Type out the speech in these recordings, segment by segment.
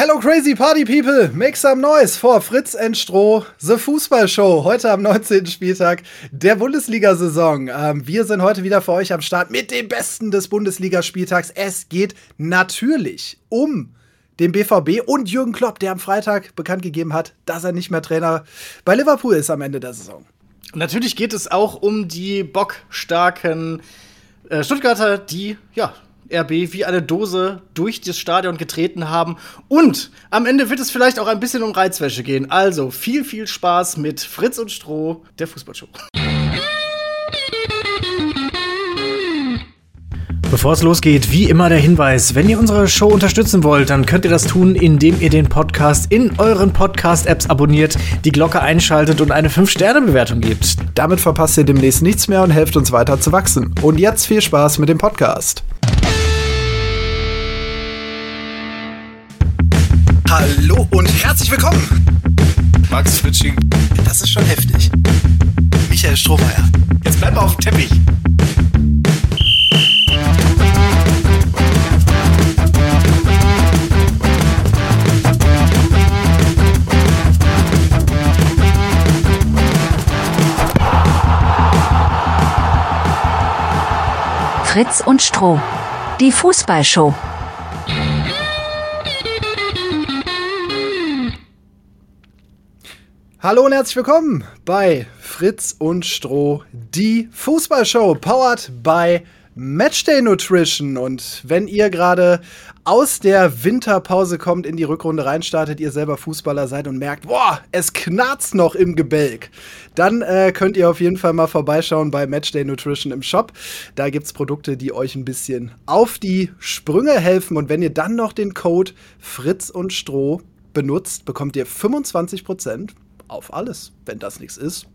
Hello crazy party people, make some noise for Fritz and Stroh, The Fußballshow, heute am 19. Spieltag der Bundesliga-Saison. Ähm, wir sind heute wieder für euch am Start mit dem Besten des Bundesligaspieltags. Es geht natürlich um den BVB und Jürgen Klopp, der am Freitag bekannt gegeben hat, dass er nicht mehr Trainer bei Liverpool ist am Ende der Saison. Natürlich geht es auch um die bockstarken äh, Stuttgarter, die ja RB wie eine Dose durch das Stadion getreten haben. Und am Ende wird es vielleicht auch ein bisschen um Reizwäsche gehen. Also viel, viel Spaß mit Fritz und Stroh, der Fußballshow. Bevor es losgeht, wie immer der Hinweis, wenn ihr unsere Show unterstützen wollt, dann könnt ihr das tun, indem ihr den Podcast in euren Podcast-Apps abonniert, die Glocke einschaltet und eine 5-Sterne-Bewertung gebt. Damit verpasst ihr demnächst nichts mehr und helft uns weiter zu wachsen. Und jetzt viel Spaß mit dem Podcast. Hallo und herzlich willkommen. Max Fritsching. Das ist schon heftig. Michael Strohmeier. Jetzt bleib mal auf dem Teppich. Fritz und Stroh. Die Fußballshow. Hallo und herzlich willkommen bei Fritz und Stroh, die Fußballshow, powered by Matchday Nutrition. Und wenn ihr gerade aus der Winterpause kommt, in die Rückrunde reinstartet, ihr selber Fußballer seid und merkt, boah, es knarzt noch im Gebälk, dann äh, könnt ihr auf jeden Fall mal vorbeischauen bei Matchday Nutrition im Shop. Da gibt es Produkte, die euch ein bisschen auf die Sprünge helfen. Und wenn ihr dann noch den Code Fritz und Stroh benutzt, bekommt ihr 25 Prozent auf alles. Wenn das nichts ist,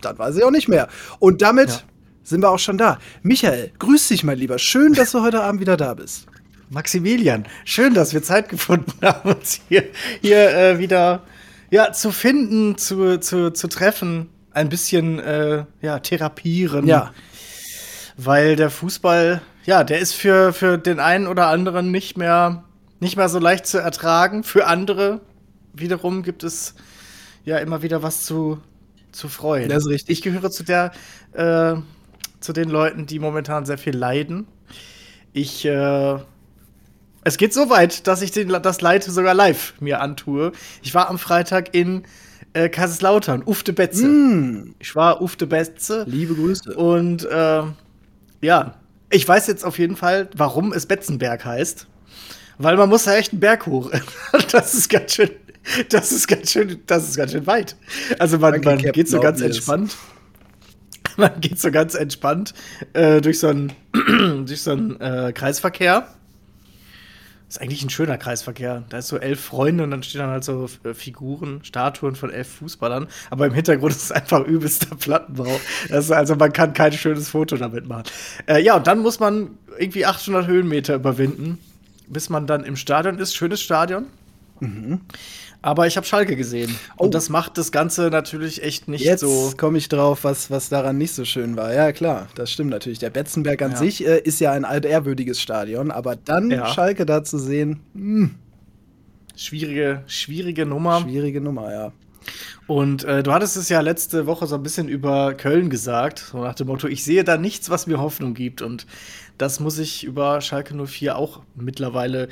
dann weiß ich auch nicht mehr. Und damit ja. sind wir auch schon da. Michael, grüß dich mal lieber. Schön, dass du heute Abend wieder da bist. Maximilian, schön, dass wir Zeit gefunden haben, uns hier, hier äh, wieder ja, zu finden, zu, zu, zu treffen, ein bisschen äh, ja, therapieren. Ja. Weil der Fußball, ja, der ist für, für den einen oder anderen nicht mehr, nicht mehr so leicht zu ertragen. Für andere wiederum gibt es ja immer wieder was zu, zu freuen. Das ist richtig. Ich gehöre zu der, äh, zu den Leuten, die momentan sehr viel leiden. Ich, äh, es geht so weit, dass ich den, das Leid sogar live mir antue. Ich war am Freitag in äh, Kaiserslautern, Ufte Betze. Mm. Ich war Ufte Betze. Liebe Grüße. Und äh, ja, ich weiß jetzt auf jeden Fall, warum es Betzenberg heißt. Weil man muss da echt einen Berg hoch. das ist ganz schön das ist ganz schön, das ist ganz schön weit. Also man, man geht so ganz entspannt. Man geht so ganz entspannt äh, durch so einen durch so einen äh, Kreisverkehr. Ist eigentlich ein schöner Kreisverkehr. Da ist so elf Freunde und dann stehen dann halt so äh, Figuren, Statuen von elf Fußballern. Aber im Hintergrund ist es einfach übelster Plattenbau. Also man kann kein schönes Foto damit machen. Äh, ja, und dann muss man irgendwie 800 Höhenmeter überwinden, bis man dann im Stadion ist. Schönes Stadion. Mhm. Aber ich habe Schalke gesehen. Oh. Und das macht das Ganze natürlich echt nicht Jetzt so. Jetzt komme ich drauf, was, was daran nicht so schön war. Ja, klar, das stimmt natürlich. Der Betzenberg an ja. sich äh, ist ja ein altehrwürdiges Stadion, aber dann ja. Schalke da zu sehen, mh. Hm. Schwierige, schwierige Nummer. Schwierige Nummer, ja. Und äh, du hattest es ja letzte Woche so ein bisschen über Köln gesagt, so nach dem Motto, ich sehe da nichts, was mir Hoffnung gibt. Und das muss ich über Schalke 04 auch mittlerweile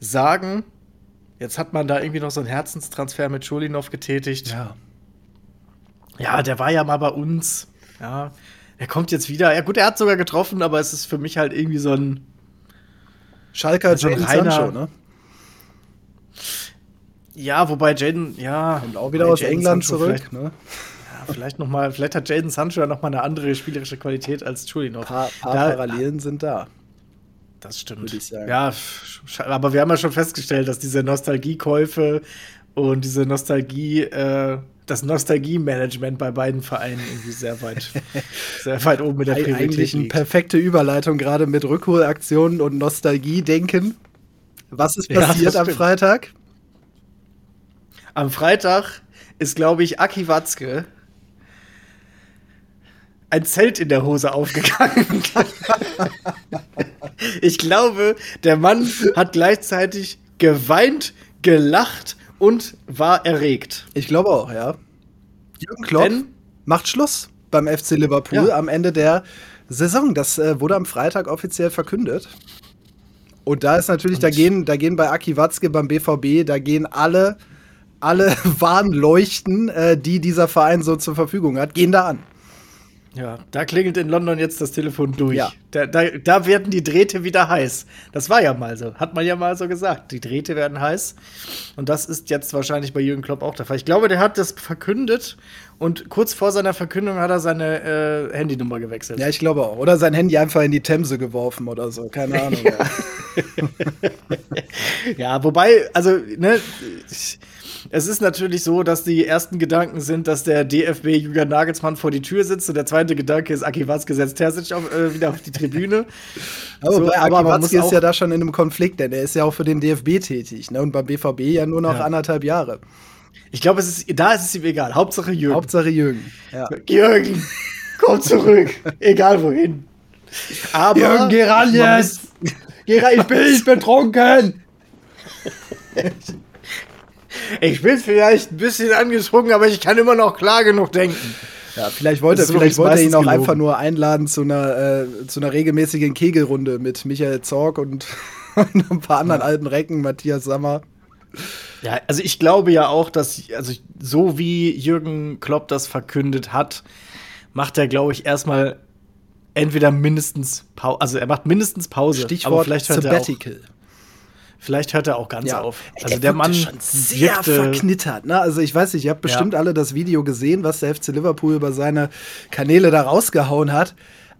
sagen. Jetzt hat man da irgendwie noch so einen Herzenstransfer mit Schulinov getätigt. Ja. Ja, der war ja mal bei uns. Ja, er kommt jetzt wieder. Ja, gut, er hat sogar getroffen, aber es ist für mich halt irgendwie so ein. Schalker so Jaden Sancho, ne? Ja, wobei Jaden, ja. Kommt auch wieder aus Jadon England Sancho zurück, ne? Ja, vielleicht noch mal, vielleicht hat Jaden Sancho ja noch mal eine andere spielerische Qualität als Schulinov. Paar, paar da, Parallelen sind da. Das stimmt. Würde ich sagen. Ja, aber wir haben ja schon festgestellt, dass diese Nostalgiekäufe und diese Nostalgie, äh, das Nostalgie-Management bei beiden Vereinen irgendwie sehr weit, sehr weit oben mit der Priorität Eigentlich eine perfekte Überleitung, gerade mit Rückholaktionen und Nostalgie-Denken. Was ist passiert ja, am Freitag? Am Freitag ist, glaube ich, Aki Watzke ein Zelt in der Hose aufgegangen. ich glaube, der Mann hat gleichzeitig geweint, gelacht und war erregt. Ich glaube auch, ja. Jürgen Klopp Denn- macht Schluss beim FC Liverpool Ja. am Ende der Saison. Das äh, wurde am Freitag offiziell verkündet. Und da ist natürlich, da gehen, da gehen bei Aki Watzke beim BVB, da gehen alle, alle Warnleuchten, äh, die dieser Verein so zur Verfügung hat, gehen da an. Ja, da klingelt in London jetzt das Telefon durch. Ja. Da, da, da werden die Drähte wieder heiß. Das war ja mal so. Hat man ja mal so gesagt. Die Drähte werden heiß. Und das ist jetzt wahrscheinlich bei Jürgen Klopp auch der Fall. Ich glaube, der hat das verkündet und kurz vor seiner Verkündung hat er seine äh, Handynummer gewechselt. Ja, ich glaube auch. Oder sein Handy einfach in die Themse geworfen oder so. Keine Ahnung. Ja, wobei, also, ne, es ist natürlich so, dass die ersten Gedanken sind, dass der DFB Julian Nagelsmann vor die Tür sitzt und der zweite Gedanke ist, Aki Watzke setzt Terzic auf, äh, wieder auf die Tribüne. Aber So, bei aber Aki man Watzke muss ist ja da schon in einem Konflikt, denn er ist ja auch für den DFB tätig. Ne? Und beim BVB ja nur noch Ja. anderthalb Jahre. Ich glaube, es ist, da ist es ihm egal. Hauptsache Jürgen. Hauptsache Jürgen. Ja. Jürgen, komm zurück. egal wohin. Aber Jürgen, geh ran jetzt! Rein, ich bin nicht betrunken! muss- Ich bin vielleicht ein bisschen angetrunken, aber ich kann immer noch klar genug denken. Ja, vielleicht wollte, ist vielleicht wollte er ihn auch gelogen. einfach nur einladen zu einer, äh, zu einer regelmäßigen Kegelrunde mit Michael Zorg und, und ein paar anderen alten Recken, Matthias Sammer. Ja, also ich glaube ja auch, dass, also so wie Jürgen Klopp das verkündet hat, macht er, glaube ich, erstmal entweder mindestens Pause, also er macht mindestens Pause. aber Stichwort vielleicht hört, er auch, Sabbatical. Vielleicht hört er auch ganz auf. Ey, Also der, Mann wirkte schon sehr wirkte- verknittert. Ne? Also ich weiß nicht, ihr habt bestimmt alle das Video gesehen, was der FC Liverpool über seine Kanäle da rausgehauen hat.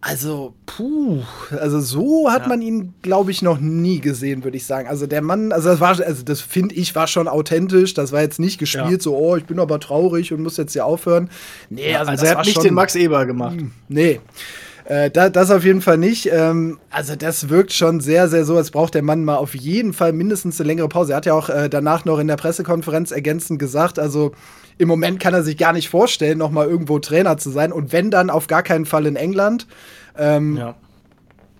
Also, puh, also so hat Ja. man ihn, glaube ich, noch nie gesehen, würde ich sagen. Also der Mann, also das war, also das finde ich, war schon authentisch. Das war jetzt nicht gespielt, Ja. so, oh, ich bin aber traurig und muss jetzt hier aufhören. Nee, Also, das er hat nicht den Max Eber gemacht. Nee. Äh, da, das auf jeden Fall nicht. Ähm, also, das wirkt schon sehr, sehr so, als braucht der Mann mal auf jeden Fall mindestens eine längere Pause. Er hat ja auch äh, danach noch in der Pressekonferenz ergänzend gesagt, also im Moment kann er sich gar nicht vorstellen, noch mal irgendwo Trainer zu sein. Und wenn dann auf gar keinen Fall in England. Ähm, Ja.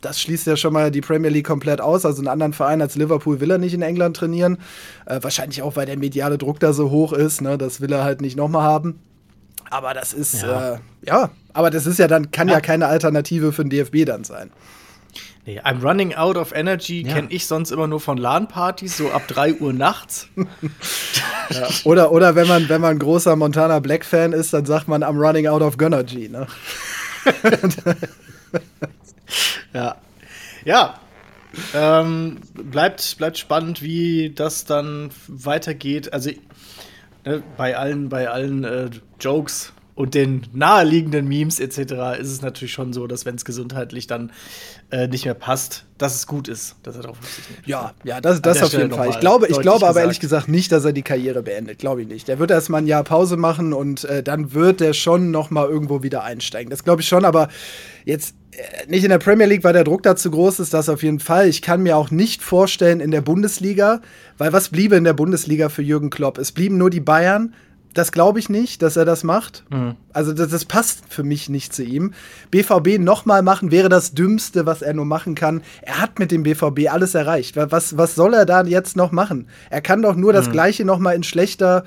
Das schließt ja schon mal die Premier League komplett aus. Also einen anderen Verein als Liverpool will er nicht in England trainieren. Äh, wahrscheinlich auch, weil der mediale Druck da so hoch ist. Ne? Das will er halt nicht noch mal haben. Aber das ist, ja, Ja. äh, ja aber das ist ja dann, kann ja. Ja. keine Alternative für den DFB dann sein. Nee, I'm running out of energy Ja. kenne ich sonst immer nur von LAN-Partys, so ab 3 Uhr nachts. Oder, oder wenn man, wenn man großer Montana Black-Fan ist, dann sagt man, I'm running out of Gunnergy, ne? Ja. Ja. Ähm, bleibt, bleibt spannend, wie das dann weitergeht. Also ne, bei allen, bei allen äh, Jokes und den naheliegenden Memes etc. ist es natürlich schon so, dass wenn es gesundheitlich dann äh, nicht mehr passt, dass es gut ist, dass er darauf Rücksicht nimmt. Ja, ja, das, das auf jeden Fall. Ich nochmal glaube, ich glaube aber gesagt. ehrlich gesagt nicht, dass er die Karriere beendet. Glaube ich nicht. Der wird erstmal ein Jahr Pause machen und äh, dann wird er schon noch mal irgendwo wieder einsteigen. Das glaube ich schon, aber jetzt nicht in der Premier League, weil der Druck da zu groß ist, das auf jeden Fall. Ich kann mir auch nicht vorstellen in der Bundesliga, weil was bliebe in der Bundesliga für Jürgen Klopp? Es blieben nur die Bayern. Das glaube ich nicht, dass er das macht. Also das, das passt für mich nicht zu ihm. BVB nochmal machen wäre das Dümmste, was er nur machen kann. Er hat mit dem BVB alles erreicht. Was, was soll er da jetzt noch machen? Er kann doch nur das Gleiche nochmal in schlechter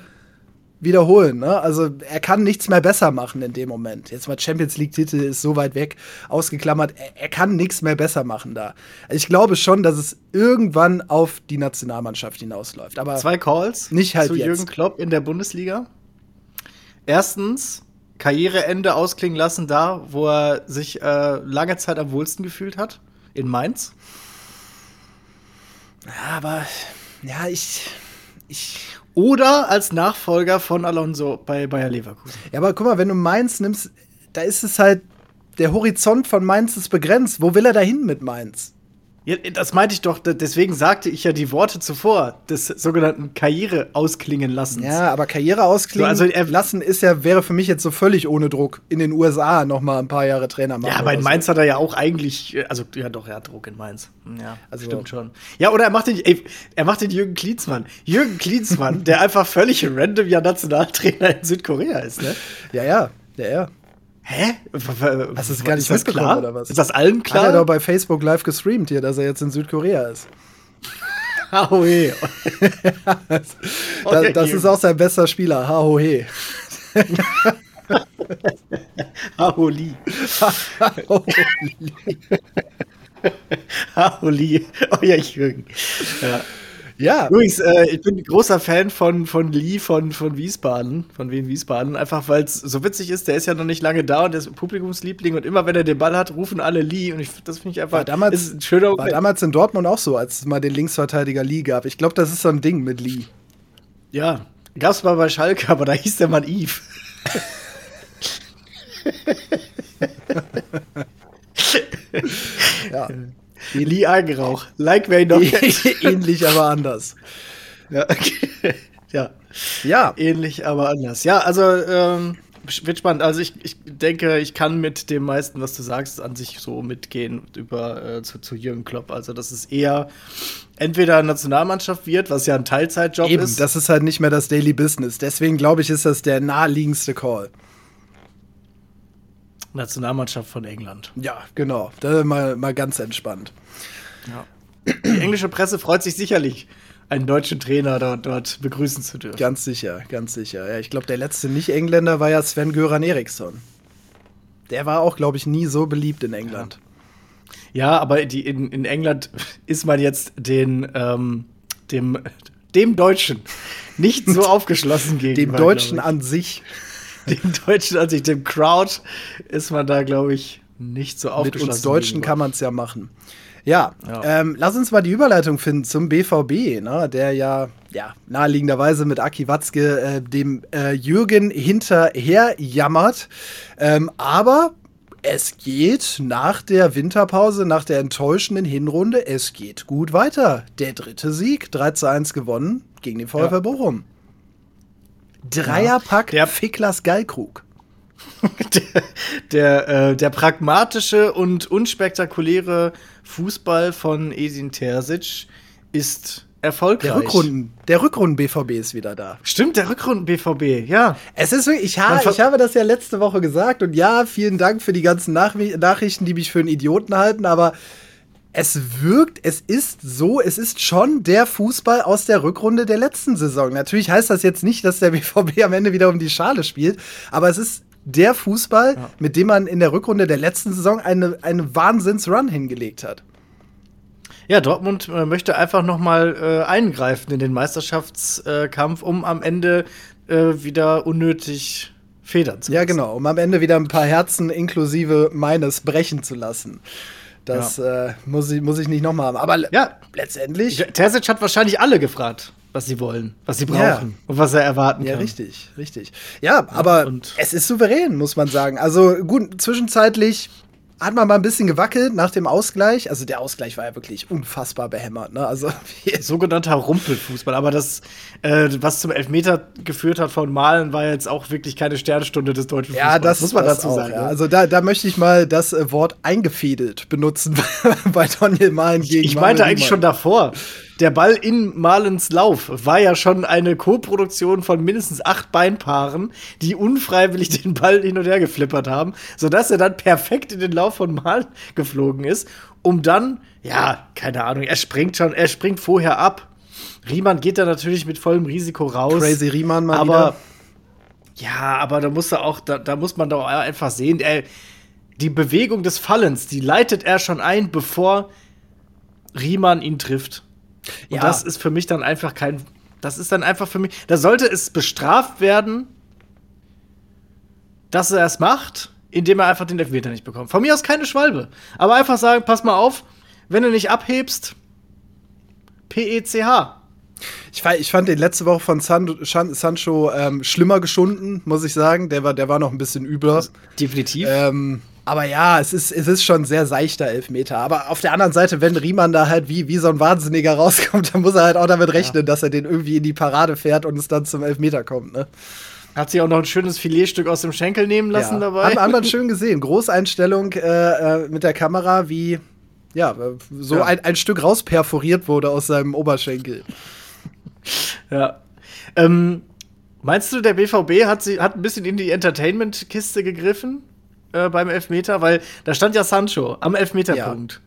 wiederholen. Ne? Also er kann nichts mehr besser machen in dem Moment. Jetzt mal Champions League-Titel ist so weit weg, ausgeklammert. Er, er kann nichts mehr besser machen da. Also ich glaube schon, dass es irgendwann auf die Nationalmannschaft hinausläuft. Aber Zwei Calls Nicht halt zu jetzt. Jürgen Klopp in der Bundesliga. Erstens, Karriereende ausklingen lassen da, wo er sich äh, lange Zeit am wohlsten gefühlt hat, in Mainz. Ja, aber ja, ich. ich Oder als Nachfolger von Alonso bei Bayer Leverkusen. ja, aber guck mal, wenn du Mainz nimmst, da ist es halt. Der Horizont von Mainz ist begrenzt. Wo will er da hin mit Mainz? Ja, das meinte ich doch, deswegen sagte ich ja die Worte zuvor, des sogenannten Karriere ausklingen lassen. Ja, aber Karriere ausklingen So, also er- lassen ist ja, wäre für mich jetzt so völlig ohne Druck in den USA noch mal ein paar Jahre Trainer machen. Ja, aber in oder so. Mainz hat er ja auch eigentlich, äh, also ja doch, er hat Druck in Mainz. Ja, Also- stimmt schon. Ja, oder er macht den, ey, er macht den Jürgen Klinsmann. Jürgen Klinsmann, der einfach völlig random ja Nationaltrainer in Südkorea ist, ne? Ja, ja, ja, ja. Hä? Hast du es gar nicht ist das klar? oder was? Ist das allen Hat er doch klar? bei Facebook live gestreamt hier, dass er jetzt in Südkorea ist. Ahoe. das, das, das ist auch sein bester Spieler, Hahohe. Aholi. Aholi. Euer Jürgen. Ja. Ja, Übrigens, äh, ich bin großer Fan von, von Lee von, von Wiesbaden, von Wien Wiesbaden, einfach weil es so witzig ist, der ist ja noch nicht lange da und der ist Publikumsliebling und immer wenn er den Ball hat, rufen alle Lee und ich, das finde ich einfach war damals, ein schöner war damals in Dortmund auch so, als es mal den Linksverteidiger Lee gab. Ich glaube, das ist so ein Ding mit Lee. Ja, gab's mal bei Schalke, aber da hieß der Mann Yves. Ja. Lee Eigenrauch. Like noch kennt. Ähnlich, aber anders. Ja, okay. ja, Ja, ähnlich, aber anders. Ja, also ähm, wird spannend. Also ich, ich denke, ich kann mit dem meisten, was du sagst, an sich so mitgehen über äh, zu, zu Jürgen Klopp. Also dass es eher entweder Nationalmannschaft wird, was ja ein Teilzeitjob eben, ist. das ist halt nicht mehr das Daily Business. Deswegen glaube ich, ist das der naheliegendste Call. Nationalmannschaft von England. Ja, genau. Da mal, mal ganz entspannt. Ja. Die englische Presse freut sich sicherlich, einen deutschen Trainer dort, dort begrüßen zu dürfen. Ganz sicher, ganz sicher. Ja, ich glaube, der letzte Nicht-Engländer war ja Sven Göran Eriksson. Der war auch, glaube ich, nie so beliebt in England. Ja, aber die, in, in England ist man jetzt den, ähm, dem, dem Deutschen nicht so aufgeschlossen Dem gegenüber. Deutschen glaub an sich. Ich. Dem Deutschen an sich, dem Crowd ist man da, glaube ich, nicht so Mit aufgeschlossen. uns Deutschen gegenüber. kann man es ja machen. Ja, Ja. Ähm, lass uns mal die Überleitung finden zum BVB, ne, der ja, ja naheliegenderweise mit Aki Watzke äh, dem äh, Jürgen hinterher jammert. Ähm, aber es geht nach der Winterpause, nach der enttäuschenden Hinrunde, es geht gut weiter. Der dritte Sieg, 3 zu 1 gewonnen gegen den VfL Ja. Bochum. Dreierpack Der- Ficklers Geilkrug. der, der, äh, der pragmatische und unspektakuläre Fußball von Esin Terzic ist erfolgreich. Der Rückrunden, der Rückrunden-BVB ist wieder da. Stimmt, der Rückrunden-BVB, ja. Es ist ich, ha ich habe das ja letzte Woche gesagt und ja, vielen Dank für die ganzen Nach Nachrichten, die mich für einen Idioten halten, aber es wirkt, es ist so, es ist schon der Fußball aus der Rückrunde der letzten Saison. Natürlich heißt das jetzt nicht, dass der BVB am Ende wieder um die Schale spielt, aber es ist der Fußball, mit dem man in der Rückrunde der letzten Saison eine, eine Wahnsinns-Run hingelegt hat. Ja, Dortmund äh, möchte einfach noch mal äh, eingreifen in den Meisterschaftskampf, um am Ende äh, wieder unnötig Federn zu Ja, lassen. genau, um am Ende wieder ein paar Herzen inklusive meines brechen zu lassen. Das äh, muss, ich, muss ich nicht nochmal haben. Aber Ja. letztendlich. Terzic hat wahrscheinlich alle gefragt, was sie wollen, was sie brauchen Ja. und was er erwarten Ja, kann. richtig, richtig. Ja, aber und- es ist souverän, muss man sagen. Also gut, zwischenzeitlich hat man mal ein bisschen gewackelt nach dem Ausgleich. Also der Ausgleich war ja wirklich unfassbar behämmert. Ne? Also Sogenannter Rumpelfußball, aber das, äh, was zum Elfmeter geführt hat von Malen, war jetzt auch wirklich keine Sternstunde des deutschen ja, Fußballs. das muss man das dazu auch, sagen. Ja. ne? Also da, da möchte ich mal das äh, Wort eingefädelt benutzen bei Daniel Mahlen gegen Ich meinte Manuel eigentlich schon davor. Der Ball in Malens Lauf war ja schon eine Co-Produktion von mindestens acht Beinpaaren, die unfreiwillig den Ball hin und her geflippert haben, sodass er dann perfekt in den Lauf von Malen geflogen ist, um dann, ja, keine Ahnung, er springt schon, er springt vorher ab. Riemann geht da natürlich mit vollem Risiko raus. Crazy Riemann mal aber wieder. ja, aber da muss er auch, da, da muss man doch einfach sehen, ey, die Bewegung des Fallens, die leitet er schon ein, bevor Riemann ihn trifft. Und Ja. das ist für mich dann einfach kein, das ist dann einfach für mich, da sollte es bestraft werden, dass er es macht, indem er einfach den Elfmeter nicht bekommt. Von mir aus keine Schwalbe, aber einfach sagen, pass mal auf, wenn du nicht abhebst, E PECH. Ich, ich fand den letzte Woche von San San Sancho ähm, schlimmer geschunden, muss ich sagen. Der war, der war noch ein bisschen übler. Definitiv. Ähm, aber ja, es ist, es ist schon sehr seichter Elfmeter. Aber auf der anderen Seite, wenn Riemann da halt wie, wie so ein Wahnsinniger rauskommt, dann muss er halt auch damit rechnen, dass er den irgendwie in die Parade fährt und es dann zum Elfmeter kommt. Ne? Hat sich auch noch ein schönes Filetstück aus dem Schenkel nehmen lassen ja. dabei. Haben, haben wir schön gesehen. Großeinstellung äh, äh, mit der Kamera, wie ja, äh, so Ja. Ein, ein Stück rausperforiert wurde aus seinem Oberschenkel. Ja. Ähm, meinst du, der BVB hat, sie, hat ein bisschen in die Entertainment-Kiste gegriffen äh, beim Elfmeter? Weil da stand ja Sancho am Elfmeterpunkt.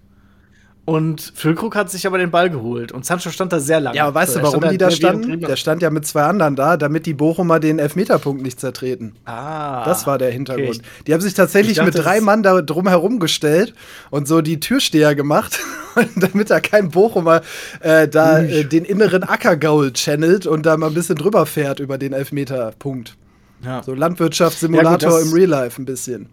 Und Füllkrug hat sich aber den Ball geholt. Und Sancho stand da sehr lange. Ja, aber weißt du, Er warum die da standen? Der stand ja mit zwei anderen da, damit die Bochumer den Elfmeterpunkt nicht zertreten. Ah. Das war der Hintergrund. okay. Die haben sich tatsächlich Ich dachte, mit drei Mann da drum herum gestellt und so die Türsteher gemacht, damit da kein Bochumer äh, da äh, den inneren Ackergaul channelt und da mal ein bisschen drüber fährt über den Elfmeterpunkt. Ja. So Landwirtschaftssimulator Ja, im Real Life ein bisschen.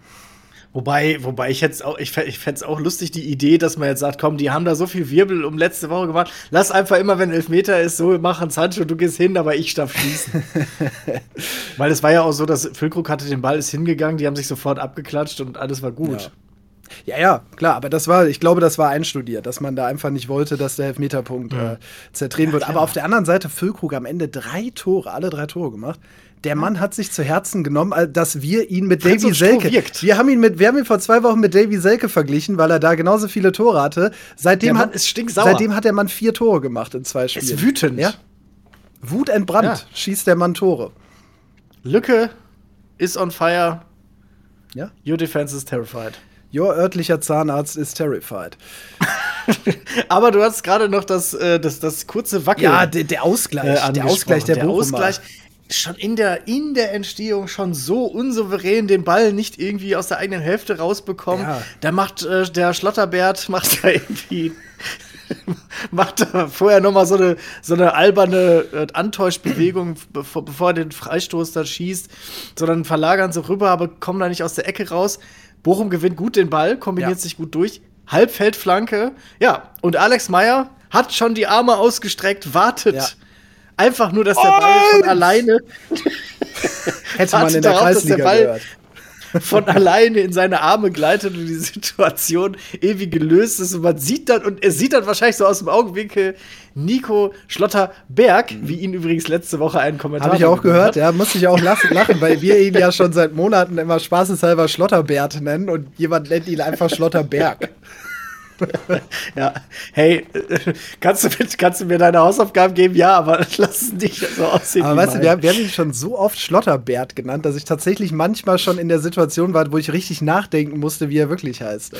Wobei, wobei ich jetzt auch, ich, ich fände es auch lustig, die Idee, dass man jetzt sagt, komm, die haben da so viel Wirbel um letzte Woche gemacht. Lass einfach immer, wenn Elfmeter ist, so machen, Sancho, du gehst hin, aber ich darf schießen. Weil es war ja auch so, dass Füllkrug hatte den Ball, ist hingegangen, die haben sich sofort abgeklatscht und alles war gut. Ja, ja, klar, aber das war, ich glaube, das war einstudiert, dass man da einfach nicht wollte, dass der Elfmeterpunkt äh, zertreten wird. Aber auf der anderen Seite, Füllkrug am Ende drei Tore, alle drei Tore gemacht. Der Mann hat sich zu Herzen genommen, äh, dass wir ihn mit Davy Selke. Wir haben ihn mit, wir haben ihn vor zwei Wochen mit Davy Selke verglichen, weil er da genauso viele Tore hatte. Seitdem hat, ist stinksauer. seitdem hat der Mann vier Tore gemacht in zwei Spielen. ist wütend. Ja. Wutentbrannt Ja. schießt der Mann Tore. Lücke is on fire, Ja. your defense is terrified. Your örtlicher Zahnarzt ist terrified. Aber du hast gerade noch das, äh, das, das kurze Wackeln. Ja, der, der Ausgleich, äh, der. Ausgleich der, Bochumer. Ausgleich schon in der, in der Entstehung schon so unsouverän den Ball nicht irgendwie aus der eigenen Hälfte rausbekommen. Ja. Da macht äh, der Schlotterbert macht da irgendwie macht da vorher noch mal so eine so eine alberne äh, Antäuschbewegung bevor, bevor er den Freistoß da schießt, sondern verlagern sie rüber, aber kommen da nicht aus der Ecke raus. Bochum gewinnt gut den Ball, kombiniert Ja. sich gut durch. Halbfeldflanke. Ja, und Alex Meyer hat schon die Arme ausgestreckt, wartet. Ja. Einfach nur, dass der Ball von alleine, Hätte man in der darauf, dass der Ball- gehört. von alleine in seine Arme gleitet und die Situation irgendwie gelöst ist. Und man sieht dann, und er sieht dann wahrscheinlich so aus dem Augenwinkel Nico Schlotterberg, wie ihn übrigens letzte Woche einen Kommentar Habe ich auch gehört, genannt ja, musste ich auch lachen, lachen, weil wir ihn ja schon seit Monaten immer spaßeshalber Schlotterbert nennen und jemand nennt ihn einfach Schlotterberg. Ja, hey, kannst du, mit, kannst du mir deine Hausaufgaben geben? Ja, aber lass es nicht so aussehen. Aber wie weißt du, wir haben, wir haben ihn schon so oft Schlotterbert genannt, dass ich tatsächlich manchmal schon in der Situation war, wo ich richtig nachdenken musste, wie er wirklich heißt.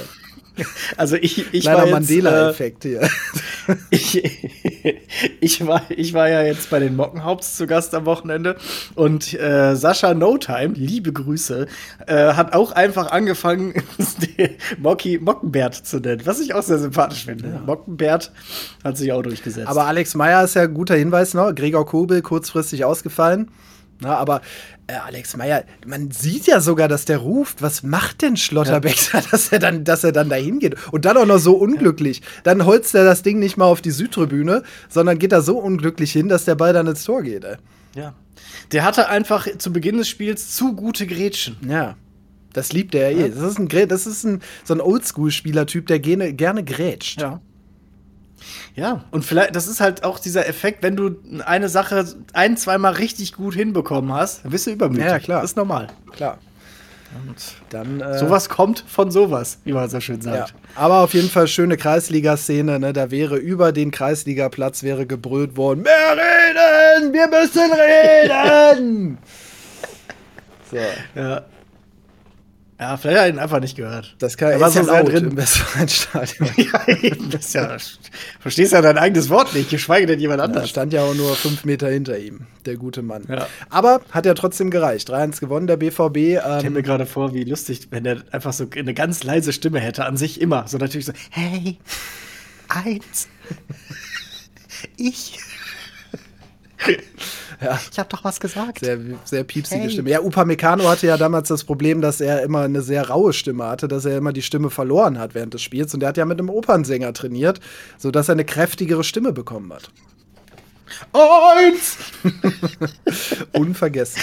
also ich, ich Kleiner war jetzt, äh, Mandela-Effekt hier. ich, ich, war, ich war ja jetzt bei den Mockenhaupts zu Gast am Wochenende und äh, Sascha No Time, liebe Grüße, äh, hat auch einfach angefangen, Mocky Mockenbert zu nennen, was ich auch sehr sympathisch finde. Mockenbert hat sich auch durchgesetzt. Aber Alex Meyer ist ja ein guter Hinweis noch. Gregor Kobel kurzfristig ausgefallen. Na, aber äh, Alex Meyer, man sieht ja sogar, dass der ruft. Was macht denn Schlotterbeck da, dass er dann, dass er dann dahin geht? Und dann auch noch so unglücklich. Dann holzt er das Ding nicht mal auf die Südtribüne, sondern geht da so unglücklich hin, dass der Ball dann ins Tor geht. Ey. ja. Der hatte einfach zu Beginn des Spiels zu gute Grätschen. Ja. Das liebt er ja eh. Das ist ein, das ist ein so ein Oldschool-Spielertyp, der gerne, gerne grätscht. Ja. Ja, und vielleicht, das ist halt auch dieser Effekt, wenn du eine Sache ein, zweimal richtig gut hinbekommen hast, dann bist du übermütig. Ja, klar. Das ist normal. Klar. Dann, äh, Sowas kommt von sowas, wie man so schön Ja, sagt. aber auf jeden Fall schöne Kreisliga-Szene. Ne? Da wäre über den Kreisligaplatz wäre gebrüllt worden: Mehr reden! Wir müssen reden! so, Ja. Ja, vielleicht hat er ihn einfach nicht gehört. das kann, Er war ist ja so sehr laut drin. im Westfalenstadion. ja, das ja, verstehst ja dein eigenes Wort nicht, geschweige denn jemand Da anders. stand ja auch nur fünf Meter hinter ihm, der gute Mann. Ja. Aber hat ja trotzdem gereicht. 3-1 gewonnen, der BVB. Ich stelle Ähm, mir gerade vor, wie lustig, wenn der einfach so eine ganz leise Stimme hätte, an sich immer. So natürlich so, hey, eins, ich. Ja. Ich habe doch was gesagt. Sehr, sehr piepsige Hey. Stimme. Ja, Upamecano hatte ja damals das Problem, dass er immer eine sehr raue Stimme hatte, dass er immer die Stimme verloren hat während des Spiels. Und er hat ja mit einem Opernsänger trainiert, sodass er eine kräftigere Stimme bekommen hat. Eins! Unvergessen.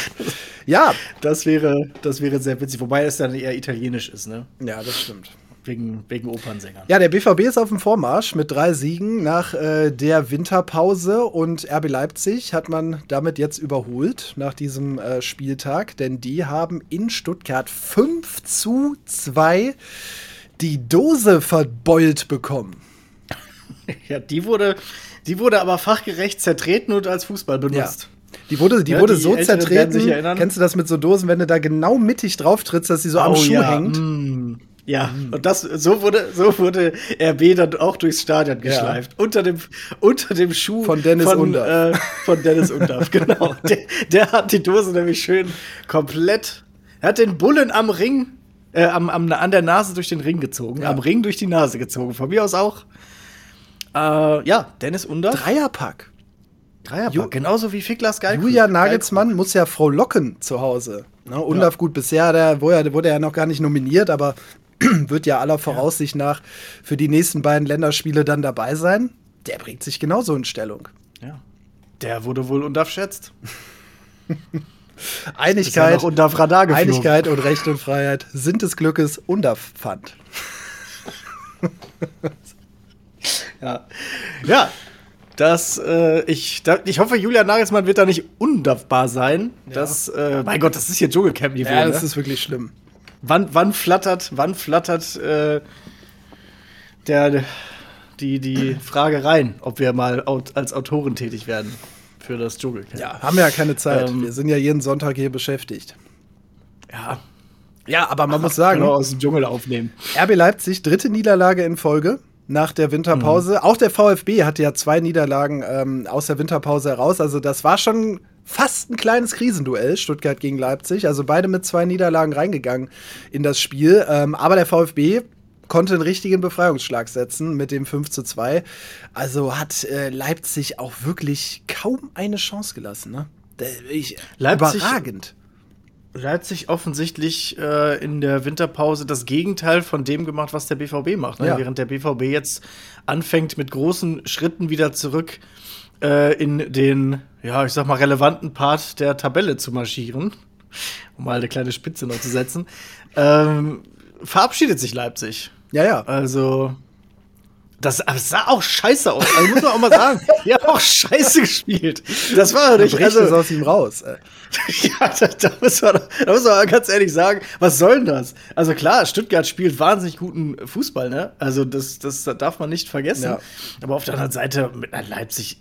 ja, Das wäre, das wäre sehr witzig, wobei es dann eher italienisch ist, ne? ja, das stimmt. Wegen, wegen Opernsängern. Ja, der BVB ist auf dem Vormarsch mit drei Siegen nach äh, der Winterpause und RB Leipzig hat man damit jetzt überholt nach diesem äh, Spieltag, denn die haben in Stuttgart 5 zu 2 die Dose verbeult bekommen. Ja, die wurde, die wurde aber fachgerecht zertreten und als Fußball benutzt. Die wurde, die Ja, wurde die so werden zertreten. Kennst du das mit so Dosen, wenn du da genau mittig drauf trittst, dass sie so am Oh Schuh ja, hängt? mm. Ja, und das, so wurde, so wurde RB dann auch durchs Stadion geschleift. Unter dem, unter dem Schuh Von Dennis von, Undaff. Äh, von Dennis Undaff, genau. Der, der hat die Dose nämlich schön komplett, er hat den Bullen am Ring, äh, am, am, an der Nase durch den Ring gezogen, Ja. am Ring durch die Nase gezogen. Von mir aus auch. Äh, ja, Dennis Undaff. Dreierpack. Dreierpack, Ju- genauso wie Ficklas Geil. Julian Nagelsmann muss ja Frau Locken zu Hause. Ne? Undaf gut, bisher der, wurde, er- er noch gar nicht nominiert, aber wird ja aller Voraussicht nach für die nächsten beiden Länderspiele dann dabei sein. Der bringt sich genauso in Stellung. Ja. Der wurde wohl Undaff schätzt. Einigkeit, Undaff Radar geflogen. Einigkeit und Recht und Freiheit sind des Glückes Undaf Pfand. Ja. Ja. Das, äh, ich, da, ich hoffe, Julian Nagelsmann wird da nicht undaffbar sein. Das, äh, mein Gott, das ist hier Dschungelcamp-Niveau. Ja, ne? das ist wirklich schlimm. Wann, wann flattert, wann flattert äh, der, die, die Frage rein, ob wir mal als Autoren tätig werden für das Dschungelcamp? Ja, haben wir ja keine Zeit. Ähm. wir sind ja jeden Sonntag hier beschäftigt. Ja. Ja, aber man muss sagen, Genau aus dem Dschungel aufnehmen. RB Leipzig, dritte Niederlage in Folge nach der Winterpause. Auch der VfB hatte ja zwei Niederlagen ähm, aus der Winterpause heraus. Also das war schon fast ein kleines Krisenduell, Stuttgart gegen Leipzig. Also beide mit zwei Niederlagen reingegangen in das Spiel. Ähm, aber der VfB konnte einen richtigen Befreiungsschlag setzen mit dem 5 zu 2. Also hat äh, Leipzig auch wirklich kaum eine Chance gelassen. Ne? Ich, Leipzig- überragend. Leipzig offensichtlich äh, in der Winterpause das Gegenteil von dem gemacht, was der BVB macht. Ne? Ja. Während der BVB jetzt anfängt, mit großen Schritten wieder zurück äh, in den, ja, ich sag mal, relevanten Part der Tabelle zu marschieren, um mal eine kleine Spitze noch zu setzen, ähm, verabschiedet sich Leipzig. Ja, ja. Also, das, sah auch scheiße aus. Also, muss man auch mal sagen. Die haben auch scheiße gespielt. Das war bricht also, es aus ihm raus. Ja, da, da, muss man, da muss man ganz ehrlich sagen, was soll denn das? Also klar, Stuttgart spielt wahnsinnig guten Fußball, ne? Also das, das darf man nicht vergessen. Ja. Aber auf der anderen Seite mit Leipzig.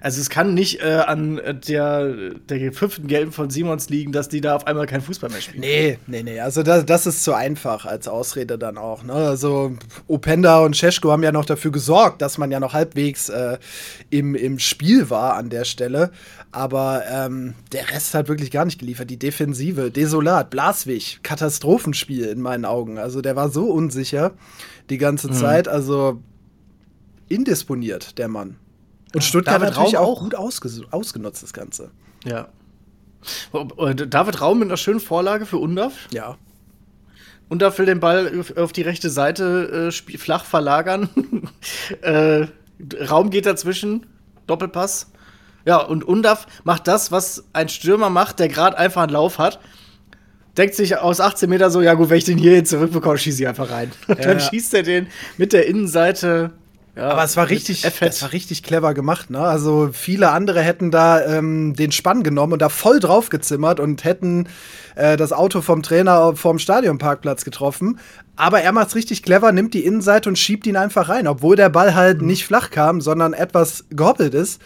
Also es kann nicht äh, an der, der fünften Gelben von Simons liegen, dass die da auf einmal kein Fußball mehr spielen. Nee, nee, nee. Also das, das ist zu einfach als Ausrede dann auch. Ne? Also Openda und Cesko haben ja noch dafür gesorgt, dass man ja noch halbwegs äh, im, im Spiel war an der Stelle. Aber ähm, der Rest hat wirklich gar nicht geliefert. Die Defensive, desolat, Blaswig, Katastrophenspiel in meinen Augen. Also der war so unsicher die ganze Zeit. Also indisponiert, der Mann. Und Stuttgart David natürlich Raum auch auch. gut ausges ausgenutzt, das Ganze. Ja. Und David Raum mit einer schönen Vorlage für Undaf. Ja. Undaf will den Ball auf- die rechte Seite äh, flach verlagern. äh, Raum geht dazwischen, Doppelpass. Ja, und Undaf macht das, was ein Stürmer macht, der gerade einfach einen Lauf hat. Denkt sich aus 18 Meter so, ja gut, wenn ich den hier jetzt zurückbekomme, schieße ich einfach rein. Und dann ja. schießt er den mit der Innenseite. Ja, Aber es war richtig, das war richtig clever gemacht. Ne? Also viele andere hätten da ähm, den Spann genommen und da voll drauf gezimmert und hätten äh, das Auto vom Trainer vom Stadionparkplatz getroffen. Aber er macht's richtig clever, nimmt die Innenseite und schiebt ihn einfach rein, obwohl der Ball halt nicht flach kam, sondern etwas gehoppelt ist.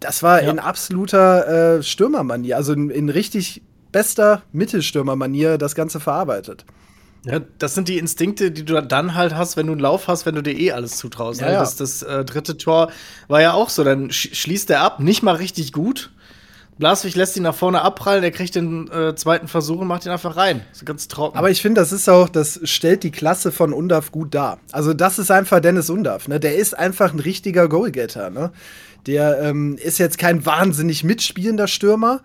Das war Ja. in absoluter äh, Stürmermanier, also in, in richtig bester Mittelstürmermanier das Ganze verarbeitet. Ja, das sind die Instinkte, die du dann halt hast, wenn du einen Lauf hast, wenn du dir eh alles zutraust. Ja, ne? ja. Das, das äh, dritte Tor war ja auch so. Dann sch schließt er ab, nicht mal richtig gut. Blaswig lässt ihn nach vorne abprallen, er kriegt den äh, zweiten Versuch und macht ihn einfach rein. So ganz trocken. Aber ich finde, das ist auch, das stellt die Klasse von Undaf gut dar. Also, das ist einfach Dennis Undaf, ne? Der ist einfach ein richtiger Goalgetter, ne? Der ähm, ist jetzt kein wahnsinnig mitspielender Stürmer,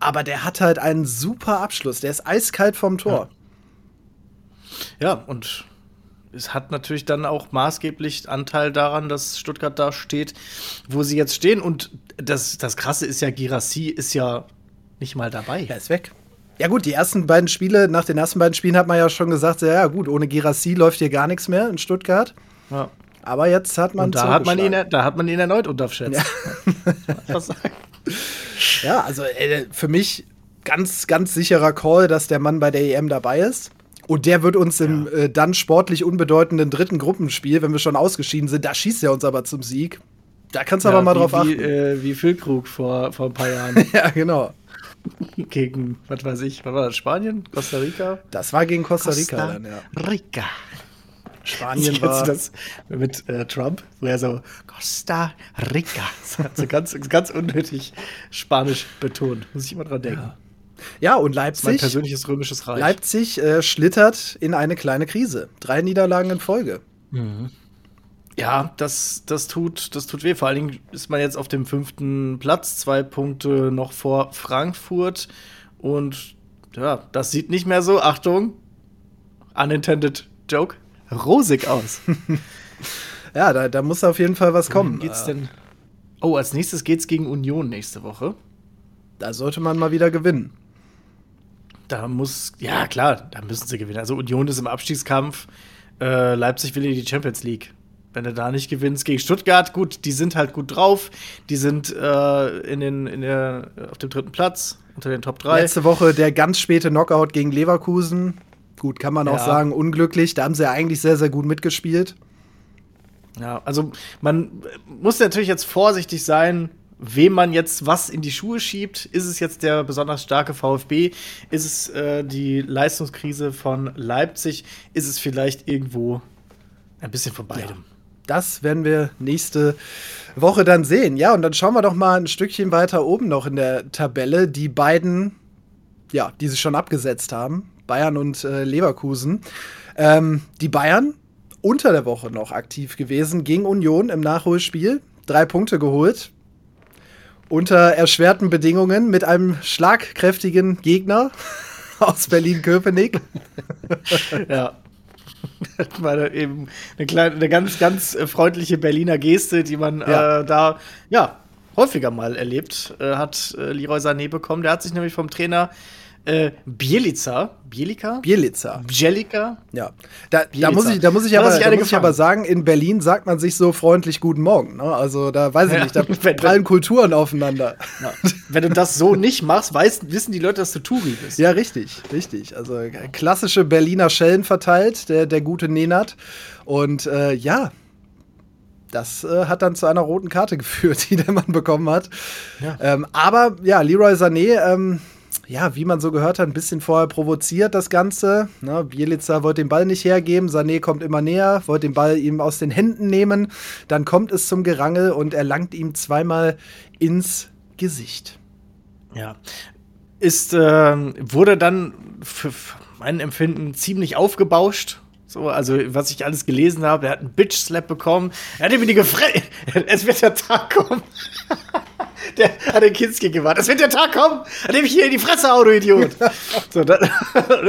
aber der hat halt einen super Abschluss. Der ist eiskalt vom Tor. ja, und es hat natürlich dann auch maßgeblich Anteil daran, dass Stuttgart da steht, wo sie jetzt stehen. Und das, das Krasse ist ja, Girassi ist ja nicht mal dabei. Er ist weg. Ja, gut, die ersten beiden Spiele, nach den ersten beiden Spielen hat man ja schon gesagt, ja, gut, ohne Girassi läuft hier gar nichts mehr in Stuttgart. Ja. Aber jetzt hat man Und da hat, man ihn, da hat man ihn erneut unterschätzt. Sagen? Ja, also äh, für mich ganz, ganz sicherer Call, dass der Mann bei der EM dabei ist. Und der wird uns im äh, dann sportlich unbedeutenden dritten Gruppenspiel, wenn wir schon ausgeschieden sind, da schießt er uns aber zum Sieg. Da kannst du aber mal wie, drauf wie, achten. Äh, wie Füllkrug vor, vor ein paar Jahren ja, genau. gegen, was weiß ich, was war das, Spanien? Costa Rica? Das war gegen Costa Rica dann, ja. Rica. Spanien war. du das mit äh, Trump, wo er so Costa Rica, so ganz, ganz unnötig Spanisch betont. Muss ich immer dran denken. Ja, und Mein Leipzig, persönliches römisches Reich. Leipzig äh, schlittert in eine kleine Krise. Drei Niederlagen in Folge. Ja, das, das, tut, das tut weh. Vor allen Dingen ist man jetzt auf dem fünften Platz, zwei Punkte noch vor Frankfurt. Und ja, das sieht nicht mehr so, Achtung, unintended joke, rosig aus. Ja, da, da muss auf jeden Fall was kommen. Wohin geht's Äh, denn? Oh, als nächstes geht's gegen Union nächste Woche. Da sollte man mal wieder gewinnen. Da muss, ja klar, da müssen sie gewinnen. Also Union ist im Abstiegskampf. Äh, Leipzig will in die Champions League. Wenn du da nicht gewinnst gegen Stuttgart, gut, die sind halt gut drauf. Die sind äh, in den, in der, auf dem dritten Platz unter den Top 3. Letzte Woche der ganz späte Knockout gegen Leverkusen. Gut, kann man auch Ja. sagen, unglücklich. Da haben sie ja eigentlich sehr, sehr gut mitgespielt. Ja, also man muss natürlich jetzt vorsichtig sein, wem man jetzt was in die Schuhe schiebt. Ist es jetzt der besonders starke VfB? Ist es äh, die Leistungskrise von Leipzig? Ist es vielleicht irgendwo ein bisschen von beidem? Das werden wir nächste Woche dann sehen. Ja, und dann schauen wir doch mal ein Stückchen weiter oben noch in der Tabelle. Die beiden, ja, die sich schon abgesetzt haben, Bayern und äh, Leverkusen. Ähm, die Bayern unter der Woche noch aktiv gewesen gegen Union im Nachholspiel. Drei Punkte geholt. Unter erschwerten Bedingungen mit einem schlagkräftigen Gegner aus Berlin-Köpenick. Ja. Das war da eben eine kleine, eine ganz, ganz äh, freundliche Berliner Geste, die man Ja. äh, da ja häufiger mal erlebt, äh, hat äh, Leroy Sané bekommen. Der hat sich nämlich vom Trainer äh, Bielica, Bielica, Bielica. Bielica, Ja, da, da Bielica. muss ich, da muss ich, er aber, da muss ich aber sagen, in Berlin sagt man sich so freundlich Guten Morgen. Ne? Also da weiß ich Ja, nicht, da prallen Kulturen aufeinander. Ja. Wenn du das so nicht machst, weiß, wissen die Leute, dass du Touri bist. Ja, richtig, richtig. Also äh, klassische Berliner Schellen verteilt, der, der gute Nenad. Und äh, ja, das äh, hat dann zu einer roten Karte geführt, die der Mann bekommen hat. Ja. Ähm, aber ja, Leroy Sané, ähm, ja, wie man so gehört hat, ein bisschen vorher provoziert das Ganze. Ne, Bielica wollte den Ball nicht hergeben, Sané kommt immer näher, wollte den Ball ihm aus den Händen nehmen. Dann kommt es zum Gerangel und er langt ihm zweimal ins Gesicht. Ja. Ist, ähm, wurde dann für mein Empfinden ziemlich aufgebauscht. So, also, was ich alles gelesen habe, er hat einen Bitch-Slap bekommen. Er hat ihm die Gefre Es wird der Tag kommen. der hat den Kinski gewartet. Es wird der Tag kommen, an dem ich hier in die Fresse hau, du Idiot. so, da,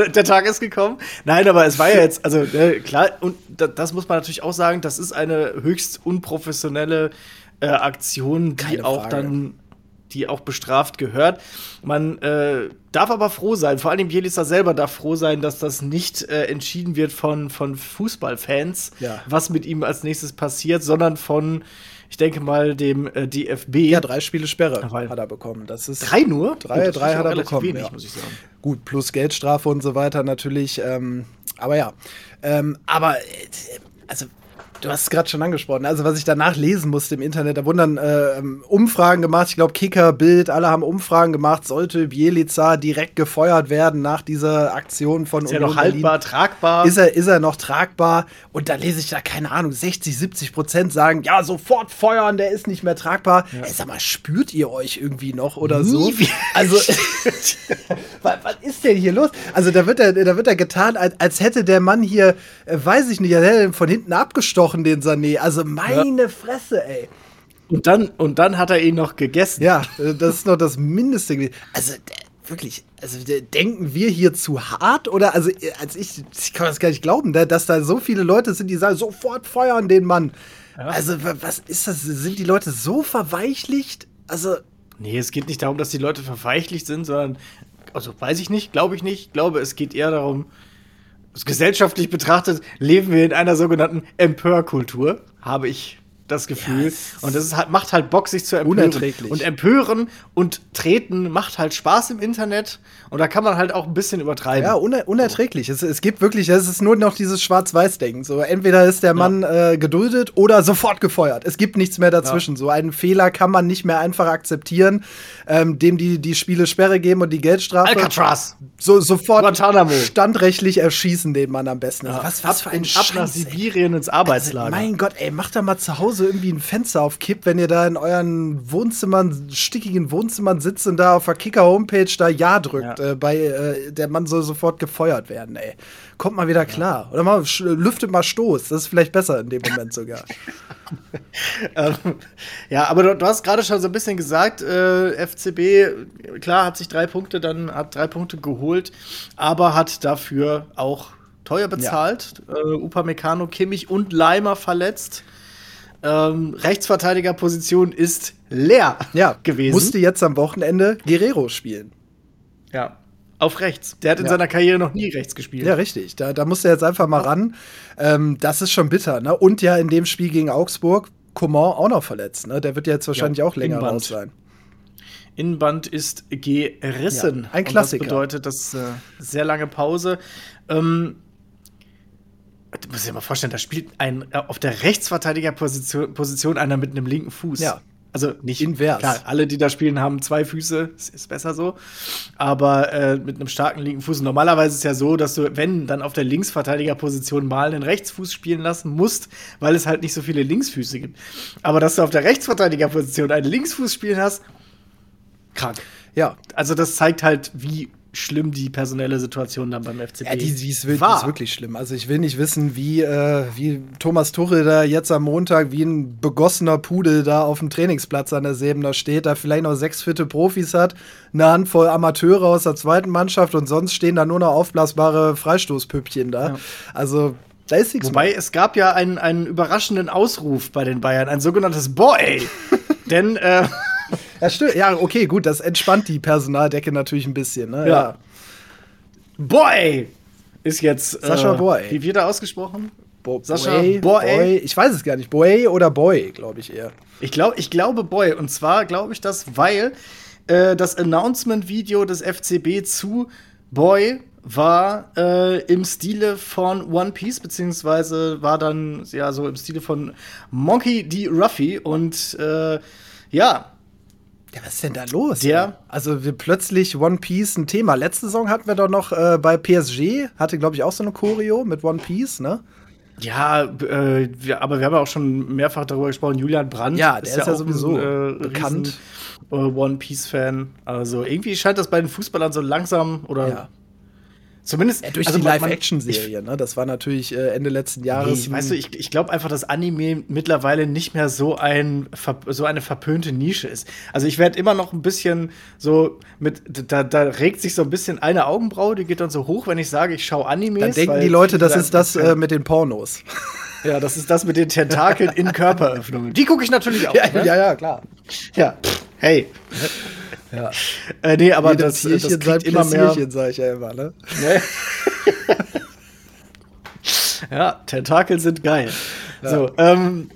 der Tag ist gekommen. Nein, aber es war ja jetzt, also, ne, klar, und da, das muss man natürlich auch sagen, das ist eine höchst unprofessionelle äh, Aktion, die Keine auch Frage. dann die auch bestraft gehört. Man äh, darf aber froh sein, vor allem Bielitzer selber darf froh sein, dass das nicht äh, entschieden wird von, von Fußballfans, Ja. was mit ihm als nächstes passiert, sondern von, ich denke mal, dem äh, DFB. Ja, drei Spiele Sperre Weil- hat er bekommen. Das ist Drei nur? Drei- das drei hat er bekommen, Wenig, ja. muss ich sagen. Gut, plus Geldstrafe und so weiter natürlich. Ähm, aber ja. Ähm, aber, äh, also, du hast es gerade schon angesprochen. Also, was ich danach lesen musste im Internet, da wurden dann äh, ähm, Umfragen gemacht. Ich glaube, Kicker, Bild, alle haben Umfragen gemacht. Sollte Bielica direkt gefeuert werden nach dieser Aktion von Ist ja Union noch haltbar, tragbar. Ist er, ist er noch tragbar? Und da lese ich da, keine Ahnung, 60, 70 Prozent sagen, ja, sofort feuern, der ist nicht mehr tragbar. Ey, sag mal, spürt ihr euch irgendwie noch oder so? Nie wieder. Also, was, was ist denn hier los? Also, da wird er, da wird er getan, als, als hätte der Mann hier, äh, weiß ich nicht, er hätte ihn von hinten abgestochen, den Sané. Also, meine Fresse, ey. und, dann, und dann hat er ihn noch gegessen. Ja, äh, das ist noch das Mindeste gewesen. Also, wirklich, also denken wir hier zu hart oder also äh, als ich, ich kann das gar nicht glauben, da- dass da so viele Leute sind, die sagen, sofort feuern den Mann. Also, wa- was ist das? Sind die Leute so verweichlicht? Also, Nee, es geht nicht darum, dass die Leute verweichlicht sind, sondern, also weiß ich nicht, glaube ich nicht. Ich glaube, es geht eher darum, gesellschaftlich betrachtet, leben wir in einer sogenannten Empörkultur. Habe ich das Gefühl. Ja, und das halt, macht halt Bock, sich zu empören. Unerträglich. Und empören und treten macht halt Spaß im Internet. Und da kann man halt auch ein bisschen übertreiben. Ja, uner unerträglich. Es, es gibt wirklich, es ist nur noch dieses Schwarz-Weiß-Denken. So, entweder ist der Mann äh, geduldet oder sofort gefeuert. Es gibt nichts mehr dazwischen. So einen Fehler kann man nicht mehr einfach akzeptieren, ähm, dem die die Spiele Sperre geben und die Geldstrafe. Alcatraz. So, sofort Guantanamo. standrechtlich erschießen den Mann am besten. Also, was, was für ein ab nach Scheiß, ey. Sibirien ins Arbeitslager. Mein Gott, ey, macht da mal zu Hause irgendwie ein Fenster auf Kipp, wenn ihr da in euren Wohnzimmern, stickigen Wohnzimmern sitzt und da auf der Kicker-Homepage da Ja drückt. Ja. Äh, bei äh, der Mann soll sofort gefeuert werden, ey. Kommt mal wieder klar. Oder mal lüftet mal Stoß. Das ist vielleicht besser in dem Moment sogar. Ähm, ja, aber du, du hast gerade schon so ein bisschen gesagt, äh, FCB, klar, hat sich drei Punkte dann, hat drei Punkte geholt, aber hat dafür auch teuer bezahlt. Äh, Upamecano, Kimmich und Leimer verletzt. Ähm, Rechtsverteidigerposition ist leer Ja, gewesen. musste jetzt am Wochenende Guerrero spielen. ja, auf rechts. Der hat in Ja. seiner Karriere noch nie rechts gespielt. Ja, richtig. Da, da musste er jetzt einfach mal ran. Ähm, das ist schon bitter, ne? Und ja, in dem Spiel gegen Augsburg, Coman auch noch verletzt, ne? Der wird jetzt wahrscheinlich Ja, auch länger Innenband. raus sein. Innenband ist gerissen. Ja, ein Und Klassiker. Das bedeutet, dass äh, sehr lange Pause. Ähm, du musst dir mal vorstellen, da spielt ein äh, auf der Rechtsverteidigerposition Position einer mit einem linken Fuß. Ja. Also nicht Invers. Klar, alle, die da spielen, haben zwei Füße. Das ist besser so. Aber äh, mit einem starken linken Fuß. Normalerweise ist es ja so, dass du, wenn, dann auf der Linksverteidigerposition mal einen Rechtsfuß spielen lassen musst, weil es halt nicht so viele Linksfüße gibt. Aber dass du auf der Rechtsverteidigerposition einen Linksfuß spielen hast, krank. Ja, Also das zeigt halt, wie schlimm die personelle Situation dann beim FCB Ja, die, die, ist, wirklich, war. die ist wirklich schlimm. Also ich will nicht wissen, wie, äh, wie Thomas Tuchel da jetzt am Montag wie ein begossener Pudel da auf dem Trainingsplatz an der Sebener steht, da vielleicht noch sechs vierte Profis hat, eine Handvoll Amateure aus der zweiten Mannschaft und sonst stehen da nur noch aufblasbare Freistoßpüppchen da. Ja. Also da ist nichts Wobei es gab ja einen, einen überraschenden Ausruf bei den Bayern, ein sogenanntes Boy. Denn äh, Ja, stimmt. Ja, okay, gut, das entspannt die Personaldecke natürlich ein bisschen. Ne? Ja. Boy ist jetzt Sascha äh, Boy. Wie wird er ausgesprochen? Bo Sascha Boy, Boy. Boy, ich weiß es gar nicht. Boy oder Boy, glaube ich eher. Ich, glaub, ich glaube Boy. Und zwar glaube ich das, weil äh, das Announcement-Video des FCB zu Boy war äh, im Stile von One Piece, beziehungsweise war dann ja so im Stile von Monkey D. Ruffy. Und äh, ja, Ja, was ist denn da los? Ey? Also wir plötzlich One Piece ein Thema. Letzte Saison hatten wir doch noch äh, bei PSG, hatte glaube ich auch so eine Choreo mit One Piece, ne? Ja, äh, wir, aber wir haben ja auch schon mehrfach darüber gesprochen. Julian Brandt Ja, der ist ja auch sowieso ein, bekannt. Riesen, äh, One Piece Fan. Also irgendwie scheint das bei den Fußballern so langsam oder Ja. Zumindest Ja, durch also die Live-Action-Serie, ne? Das war natürlich äh, Ende letzten Nee, Jahres. ich, weißt du, ich, ich glaube einfach, dass Anime mittlerweile nicht mehr so, ein, so eine verpönte Nische ist. Also ich werde immer noch ein bisschen so mit, da, da regt sich so ein bisschen eine Augenbraue, die geht dann so hoch, wenn ich sage, ich schaue Animes. dann denken die Leute, das ist das äh, mit den Pornos. Ja, das ist das mit den Tentakeln in Körperöffnungen. Die gucke ich natürlich auch. ne? ja, klar. Ja, hey. Ja. Äh, nee, aber Jedem das, das Tierchen sein kriegt immer mehr. Pläsierchen, sag ich ja immer, ne? Ne? ja, Tentakel sind geil. So, ähm,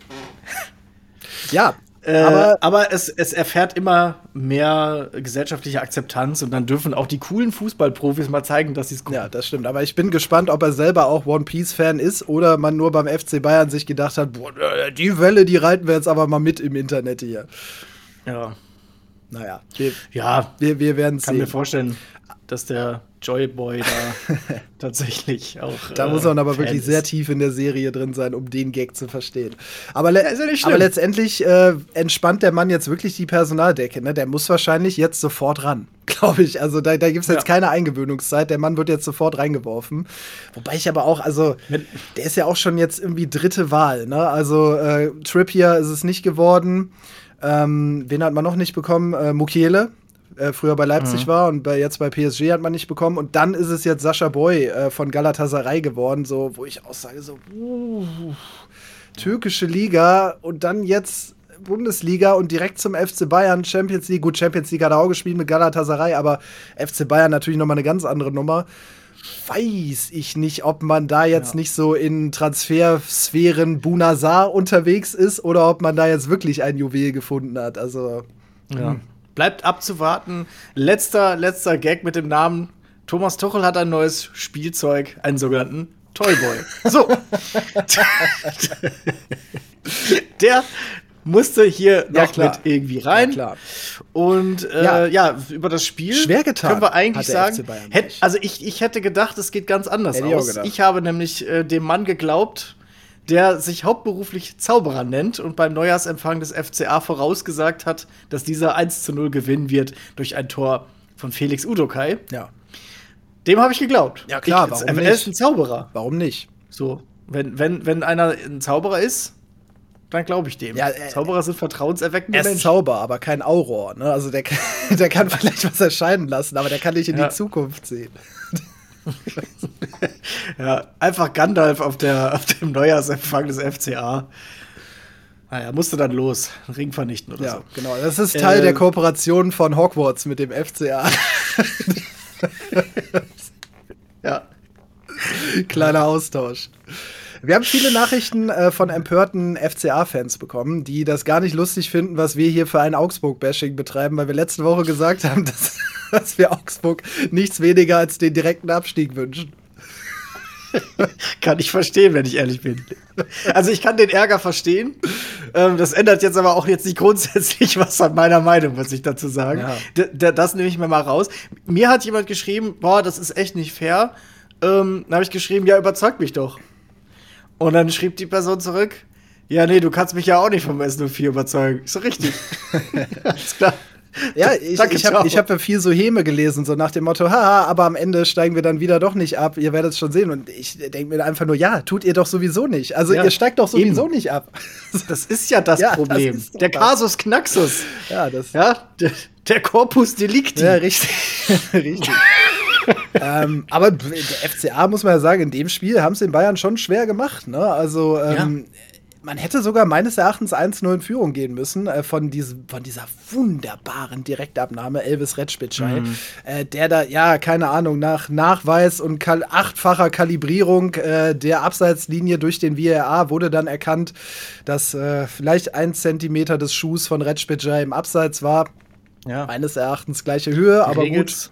Ja, äh, aber aber, es, es erfährt immer mehr gesellschaftliche Akzeptanz und dann dürfen auch die coolen Fußballprofis mal zeigen, dass sie es gucken. Ja, das stimmt. Aber ich bin gespannt, ob er selber auch One Piece-Fan ist oder man nur beim FC Bayern sich gedacht hat, boah, äh, die Welle, die reiten wir jetzt aber mal mit im Internet hier. Ja, Naja, wir, ja wir, wir werden kann mir sehen. vorstellen, dass der Joyboy da tatsächlich auch. Da äh, muss man aber Fan wirklich ist. sehr tief in der Serie drin sein, um den Gag zu verstehen. Aber, le ja aber letztendlich äh, entspannt der Mann jetzt wirklich die Personaldecke. Ne? Der muss wahrscheinlich jetzt sofort ran, glaube ich. Also da, da gibt es jetzt Ja. keine Eingewöhnungszeit. Der Mann wird jetzt sofort reingeworfen. Wobei ich aber auch, also der ist ja auch schon jetzt irgendwie dritte Wahl. Ne? Also äh, Trippier ist es nicht geworden. Ähm, wen hat man noch nicht bekommen? Äh, Mukiele. Äh, früher bei Leipzig war und bei, jetzt bei PSG hat man nicht bekommen. Und dann ist es jetzt Sascha Boy äh, von Galatasaray geworden, so, wo ich auch sage, so, uh, türkische Liga und dann jetzt Bundesliga und direkt zum FC Bayern, Champions League. Gut, Champions League hat er auch gespielt mit Galatasaray, aber FC Bayern natürlich nochmal eine ganz andere Nummer. Weiß ich nicht, ob man da jetzt ja. nicht so in Transfersphären Bunazar unterwegs ist oder ob man da jetzt wirklich ein Juwel gefunden hat. Also. Ja. Hm. Bleibt abzuwarten. Letzter, letzter Gag mit dem Namen. Thomas Tuchel hat ein neues Spielzeug, einen sogenannten Toyboy. So. der musste hier noch ja, mit irgendwie rein. Ja, klar. Und äh, ja. ja. über das Spiel Schwer getan, können wir eigentlich sagen, hätt, also ich, ich hätte gedacht, es geht ganz anders hätte aus. Ich, ich habe nämlich äh, dem Mann geglaubt, der sich hauptberuflich Zauberer nennt und beim Neujahrsempfang des FCA vorausgesagt hat, dass dieser 1 zu 0 gewinnen wird durch ein Tor von Felix Udokai. Ja. Dem habe ich geglaubt. Ja, klar, ich, warum er nicht? ist ein Zauberer. Warum nicht? So, wenn, wenn, wenn einer ein Zauberer ist, dann glaube ich dem. Ja, äh, Zauberer sind vertrauenserweckende er ist Menschen. Zauber, aber kein Auror. Ne? Also der, der kann vielleicht was erscheinen lassen, aber der kann nicht in ja. die Zukunft sehen. ja, einfach Gandalf auf, der, auf dem Neujahrsempfang des FCA. Naja, musste dann los, Ring vernichten oder ja, so. genau. Das ist Teil äh, der Kooperation von Hogwarts mit dem FCA. ja. Kleiner Austausch. Wir haben viele Nachrichten äh, von empörten FCA-Fans bekommen, die das gar nicht lustig finden, was wir hier für ein Augsburg-Bashing betreiben, weil wir letzte Woche gesagt haben, dass, dass wir Augsburg nichts weniger als den direkten Abstieg wünschen. kann ich verstehen, wenn ich ehrlich bin. Also ich kann den Ärger verstehen. Ähm, das ändert jetzt aber auch jetzt nicht grundsätzlich was an meiner Meinung, muss ich dazu sagen. Ja. Das nehme ich mir mal raus. Mir hat jemand geschrieben, boah, das ist echt nicht fair. Ähm, dann habe ich geschrieben, ja, überzeugt mich doch. Und dann schrieb die Person zurück, ja, nee, du kannst mich ja auch nicht vom S04 überzeugen. Ist doch richtig. Alles klar. Ja, ich, ich habe hab ja viel so Häme gelesen, so nach dem Motto, haha, aber am Ende steigen wir dann wieder doch nicht ab, ihr werdet es schon sehen. Und ich denke mir einfach nur, ja, tut ihr doch sowieso nicht. Also ja, ihr steigt doch sowieso eben. nicht ab. Das ist ja das ja, Problem. Das der Kasus Knaxus. Ja, das. Ja, der, der Corpus Delicti. Ja, richtig. richtig ähm, aber der FCA, muss man ja sagen, in dem Spiel haben es den Bayern schon schwer gemacht. Ne? Also, ähm, ja. man hätte sogar meines Erachtens 1-0 in Führung gehen müssen äh, von, diesem, von dieser wunderbaren Direktabnahme Elvis Retschbitschei, mhm. äh, der da, ja, keine Ahnung, nach Nachweis und kal achtfacher Kalibrierung äh, der Abseitslinie durch den VAR wurde dann erkannt, dass äh, vielleicht ein Zentimeter des Schuhs von Retschbitschei im Abseits war. Ja. Meines Erachtens gleiche Höhe, aber gut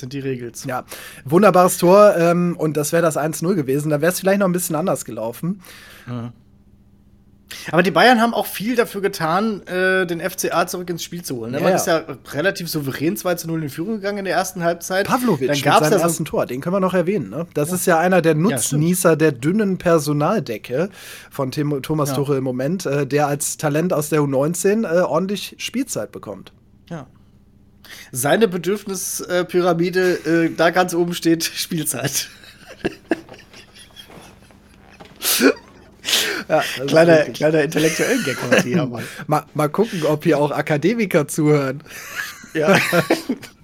sind die Regels. Ja, wunderbares Tor ähm, und das wäre das 1-0 gewesen. Da wäre es vielleicht noch ein bisschen anders gelaufen. Mhm. Aber die Bayern haben auch viel dafür getan, äh, den FCA zurück ins Spiel zu holen. Ne? Ja, Man ist ja relativ souverän 2 0 in Führung gegangen in der ersten Halbzeit. Pavlovic Dann gab's mit seinem ersten Tor, den können wir noch erwähnen. Ne? Das ja. ist ja einer der Nutznießer ja, der dünnen Personaldecke von Tim Thomas Tuchel im Moment, äh, der als Talent aus der U19 äh, ordentlich Spielzeit bekommt. Ja seine Bedürfnispyramide, äh, da ganz oben steht Spielzeit. ja, kleiner, kleiner intellektuellen Gag heute hier. Mal. mal, mal gucken, ob hier auch Akademiker zuhören. Ja.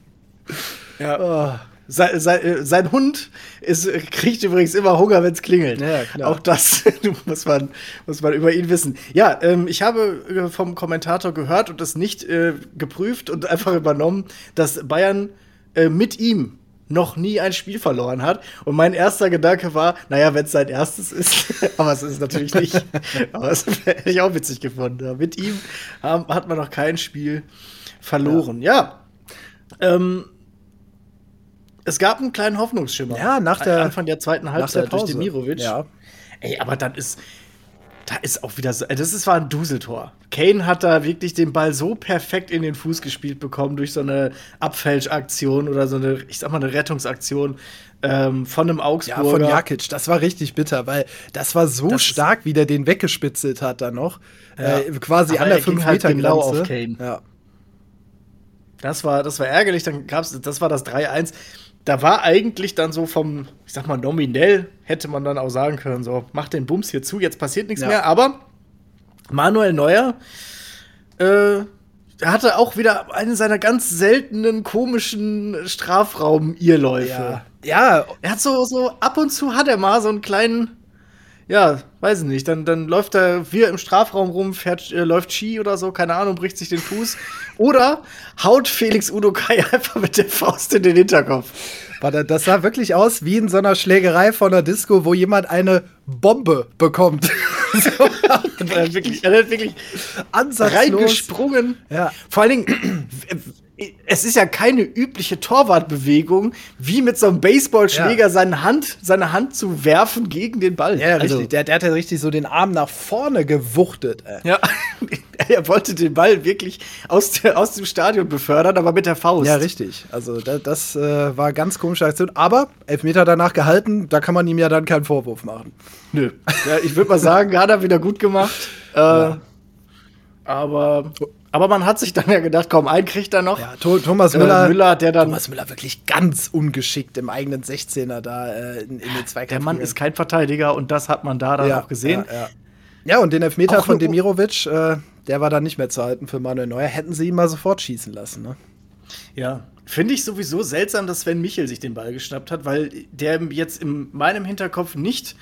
ja. Oh. Sein, sein, äh, sein, Hund ist, kriegt übrigens immer Hunger, wenn es klingelt. Ja. Auch das muss, man, muss man über ihn wissen. Ja, ähm, ich habe äh, vom Kommentator gehört und das nicht äh, geprüft und einfach übernommen, dass Bayern äh, mit ihm noch nie ein Spiel verloren hat. Und mein erster Gedanke war, naja, wenn es sein erstes ist, aber es ist natürlich nicht. aber das hätte ich auch witzig gefunden. Ja, mit ihm haben, hat man noch kein Spiel verloren. Ja. ja. Ähm, es gab einen kleinen Hoffnungsschimmer. Ja, nach der Anfang der zweiten Halbzeit der durch Demirovic. Ja. Ey, aber dann ist da ist auch wieder so, das ist, war ein Duseltor. Kane hat da wirklich den Ball so perfekt in den Fuß gespielt bekommen durch so eine Abfälschaktion oder so eine, ich sag mal, eine Rettungsaktion ähm, von einem Augsburger. Ja, von Jakic. Das war richtig bitter, weil das war so das stark, wie der den weggespitzelt hat dann noch. Ja. Äh, quasi an der 5 Meter halt genau auf Kane. Ja. Das war, das war ärgerlich, dann gab's, das war das 3-1 da war eigentlich dann so vom, ich sag mal, nominell hätte man dann auch sagen können, so, mach den Bums hier zu, jetzt passiert nichts ja. mehr. Aber Manuel Neuer äh, hatte auch wieder einen seiner ganz seltenen, komischen Strafraum-Irrläufe. Ja. ja. Er hat so, so, ab und zu hat er mal so einen kleinen, ja, weiß ich nicht, dann, dann läuft er wir im Strafraum rum, fährt, äh, läuft Ski oder so, keine Ahnung, bricht sich den Fuß. oder haut Felix Udo Kai einfach mit der Faust in den Hinterkopf. Warte, das sah wirklich aus wie in so einer Schlägerei von einer Disco, wo jemand eine Bombe bekommt. so, er hat wirklich, er hat wirklich ansatzlos. reingesprungen. Ja. Vor allen Dingen, es ist ja keine übliche Torwartbewegung, wie mit so einem Baseballschläger Ja. seine Hand, seine Hand zu werfen gegen den Ball. Ja, Also, richtig. Der, der hat ja richtig so den Arm nach vorne gewuchtet. Ey. Ja, er wollte den Ball wirklich aus, der, aus dem Stadion befördern, aber mit der Faust. Ja, richtig. Also da, das äh, war ganz komische Aktion. Aber Elfmeter danach gehalten, da kann man ihm ja dann keinen Vorwurf machen. Nö. Ja, ich würde mal sagen, hat er wieder gut gemacht. Äh, aber, aber man hat sich dann ja gedacht, komm, einen kriegt er noch. Ja, Tho Thomas Äh, Müller, Müller, der dann- Thomas Müller wirklich ganz ungeschickt im eigenen 16er da äh, in, in den Zweikampf. Der Mann ist kein Verteidiger und das hat man da dann auch gesehen. Ja, ja. ja, und den Elfmeter Auch von Demirovic, äh, der war dann nicht mehr zu halten für Manuel Neuer. Hätten sie ihn mal sofort schießen lassen, ne? Ja. Finde ich sowieso seltsam, dass Sven Michel sich den Ball geschnappt hat, weil der jetzt in meinem Hinterkopf nicht